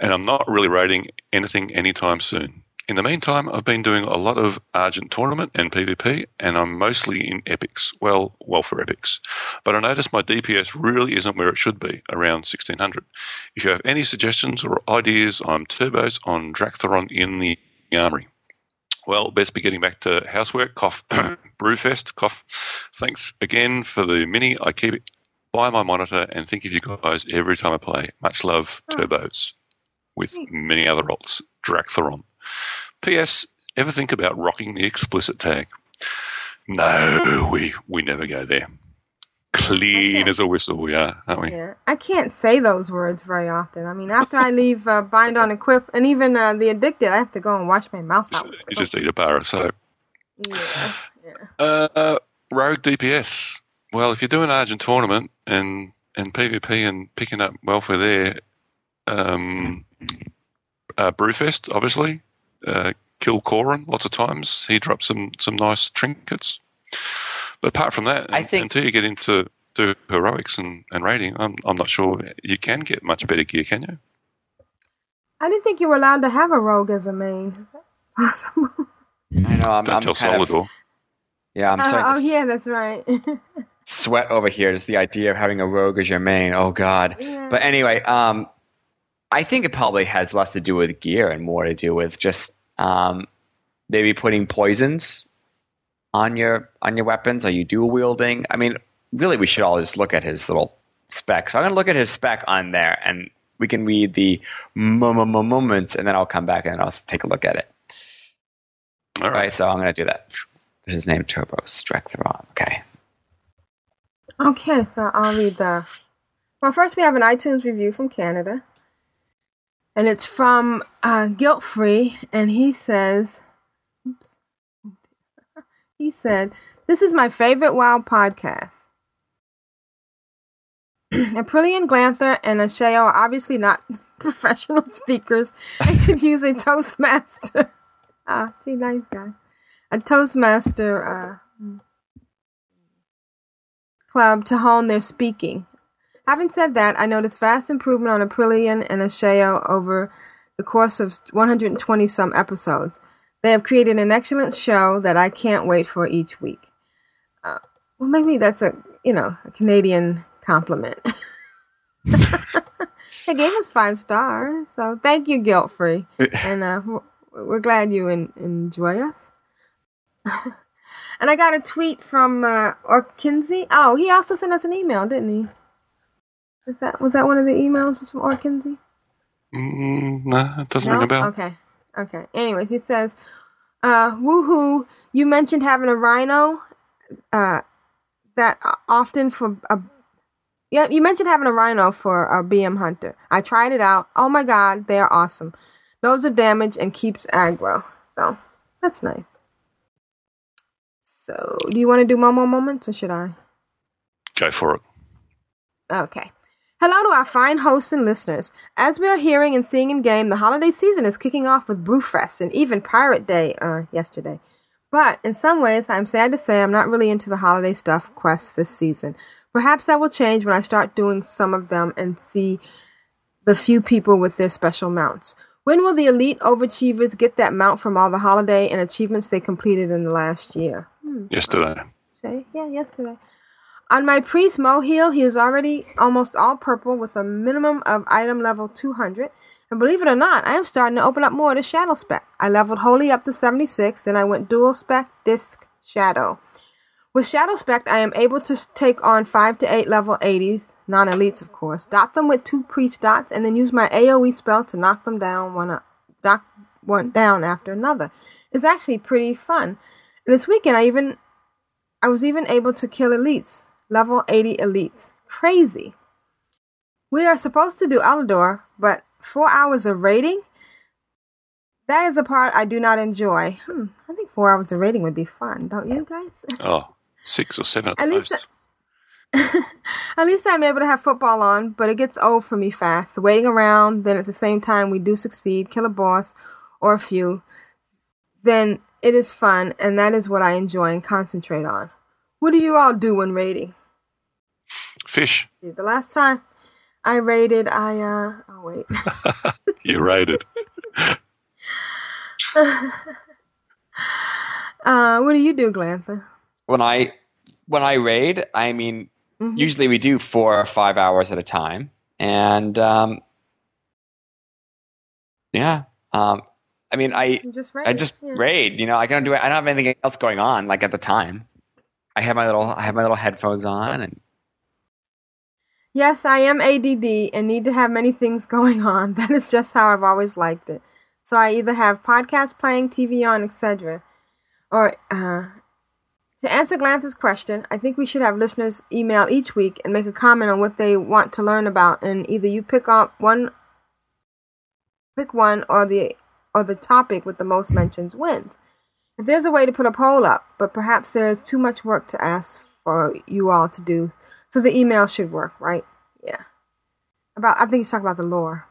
And I'm not really raiding anything anytime soon. In the meantime, I've been doing a lot of Argent tournament and PvP, and I'm mostly in epics. Well, well for epics. But I noticed my DPS really isn't where it should be, around 1600. If you have any suggestions or ideas, I'm turbos on Drak'Tharon in the armory. Well, best be getting back to housework. Cough, mm. Brewfest. Cough. Thanks again for the mini. I keep it by my monitor and think of you guys every time I play. Much love, ah. turbos. With many other alts, Drak'Tharon. P.S. Ever think about rocking the explicit tag? No, we we never go there. Clean as a whistle, are, aren't we? Yeah, I can't say those words very often. I mean, after I leave uh, Bind on Equip and even uh, the Addicted, I have to go and wash my mouth out. You just eat a bar of soap. yeah, yeah. Uh, rogue DPS. Well, if you're doing Argent tournament and and PvP and picking up welfare there, um, uh, Brewfest obviously, uh, kill Coren lots of times. He drops some some nice trinkets. But apart from that, I think- until you get into to heroics and, and raiding, I'm I'm not sure you can get much better gear, can you? I didn't think you were allowed to have a rogue as a main. Is that possible? I know. I'm, Don't I'm tell kind of, yeah, I'm Uh, starting oh yeah, that's right. sweat over here is the idea of having a rogue as your main. Oh God. Yeah. But anyway, um, I think it probably has less to do with gear and more to do with just um, maybe putting poisons on your on your weapons. Are you dual wielding? I mean, really, we should all just look at his little spec. So I'm gonna look at his spec on there, and we can read the mo- mo- mo- moments, and then I'll come back and I'll take a look at it. All All right, right. so I'm gonna do that. This is named Turbo Strectheron. Okay. Okay, so I'll read the. Well, first we have an iTunes review from Canada, and it's from uh, Guilt Free, and he says, oops. He said, "This is my favorite wild podcast. Aprillian Glanthur and Ashayo are obviously not professional speakers and could use a Toastmaster. ah, see, nice guy. A Toastmaster uh, club to hone their speaking. Having said that, I noticed vast improvement on Aprillian and Ashayo over the course of 120 some episodes. They have created an excellent show that I can't wait for each week. Uh, well, maybe that's a you know a Canadian compliment. they gave us five stars, so thank you, guilt free, and uh, we're- glad you en- enjoy us. and I got a tweet from uh, Orkinsey. Oh, he also sent us an email, didn't he? Was that was that one of the emails was from Orkinsey? Mm, no, it doesn't ring a bell. Okay. Okay. Anyways, he says, uh, woohoo, you mentioned having a rhino, uh, that often for a, yeah, you mentioned having a rhino for a BM hunter. I tried it out. Oh my god, they are awesome. Loads of damage and keeps aggro. So, that's nice. So, do you want to do Momo moments or should I? Go for it. Okay. Hello to our fine hosts and listeners. As we are hearing and seeing in game, the holiday season is kicking off with Brewfest and even Pirate Day uh, yesterday. But in some ways, I'm sad to say I'm not really into the holiday stuff quests this season. Perhaps that will change when I start doing some of them and see the few people with their special mounts. When will the elite overachievers get that mount from all the holiday and achievements they completed in the last year? Yesterday. Say, yeah, yesterday. On my priest Moheel, he is already almost all purple with a minimum of item level 200. And believe it or not, I am starting to open up more to Shadow Spec. I leveled Holy up to 76, then I went Dual Spec, Disc, Shadow. With Shadow Spec, I am able to take on 5 to 8 level 80s, non elites of course, dot them with two priest dots, and then use my AoE spell to knock them down one, up, knock one down after another. It's actually pretty fun. And this weekend, I even I was even able to kill elites, level 80 elites. Crazy. We are supposed to do Ulduar, but four hours of raiding? That is a part I do not enjoy. Hmm, I think four hours of raiding would be fun, don't you guys? Oh, six or seven at, At least most. At least I'm able to have football on, but it gets old for me fast. The waiting around, then at the same time we do succeed, kill a boss or a few, then it is fun, and that is what I enjoy and concentrate on. What do you all do when raiding? Fish. See, the last time I raided, I uh oh wait, You raided. uh, what do you do, Glanthur? when I when I raid, I mean, Mhm. usually we do four or five hours at a time, and um, yeah, um, I mean, I just raid. I just Yeah. raid. You know, I don't do it. I don't have anything else going on. Like at the time, I have my little I have my little headphones on, and Yes, I am ADD and need to have many things going on. That is just how I've always liked it. So I either have podcasts playing, TV on, etc. Or uh, to answer Glanthur's question, I think we should have listeners email each week and make a comment on what they want to learn about, and either you pick up one, pick one, or the or the topic with the most mentions wins. If there's a way to put a poll up, but perhaps there is too much work to ask for you all to do, so the email should work, right? Yeah. About I think he's talking about the lore.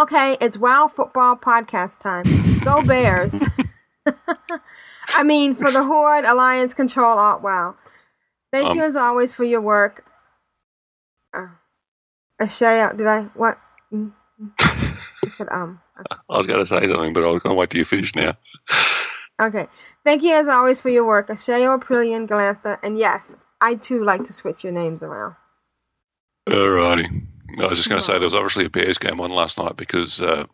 Okay, it's WoW football podcast time. Go Bears. I mean, for the Horde, Alliance, Control, Alt, WoW. Thank Um, you as always for your work. Uh, Ashayo, did I, what? Mm, mm. You said, um. Okay. I was going to say something, but I was going to wait till you finish now. Okay. Thank you as always for your work, Asheo, Aprillian, Galantha, and yes, I too like to switch your names around. Alrighty. I was just going to say there was obviously a Bears game on last night because uh,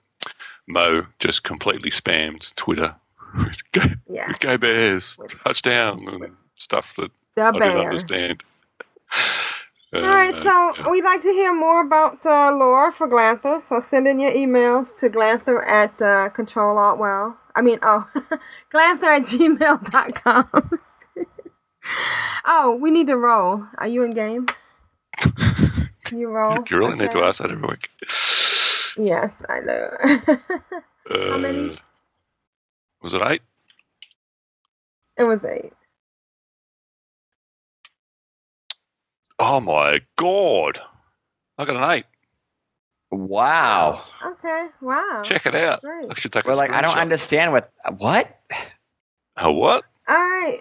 Mo just completely spammed Twitter with go, Yeah. with go Bears, touchdown, and stuff that The I didn't Bears. understand. All right, Uh, so we'd like to hear more about uh, lore for Glanthur. So send in your emails to Glanthur at uh, Control Alt WoW. I mean, oh, Glanthur at gmail.com. oh, we need to roll. Are you in game? Can you roll? you really need to ask that every week. Yes, I know. Uh, many? Was it eight? it was eight. Oh my god! I got an eight. wow. Okay, wow. Check it out. Great. I should take a Well, like I don't screenshot. understand what what. Oh, what? All right.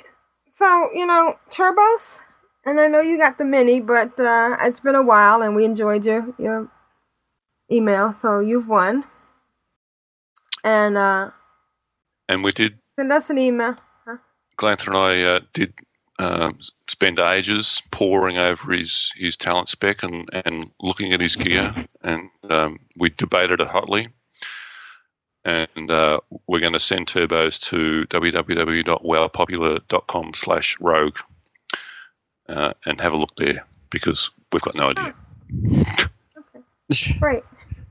So, you know, Turbos, And I know you got the mini, but uh, it's been a while, and we enjoyed your your email, so you've won. And uh, And we did. send us an email. Huh? Glantha and I uh, did um, spend ages poring over his, his talent spec and, and looking at his gear, and um, we debated it hotly. And uh, we're going to send turbos to www.wowpopular.com slash rogue uh, and have a look there because we've got no idea. Okay, Great.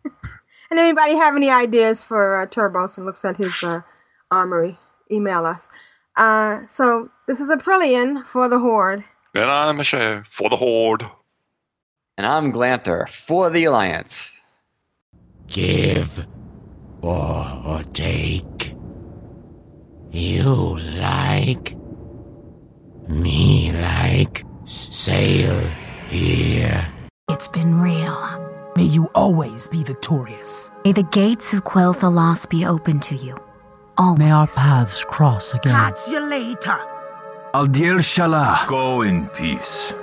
and anybody have any ideas for uh, Turbos and looks at his uh, armory? Email us. Uh, so this is Aprillian for the Horde. And I'm Ashayo for the Horde. And I'm Glanthur for the Alliance. Give or, or take. You like. Me like. Sail here. It's been real. May you always be victorious. May the gates of Quel'Thalas be open to you. Always. May our paths cross again. Catch you later. Aldir Shalah. Go in peace.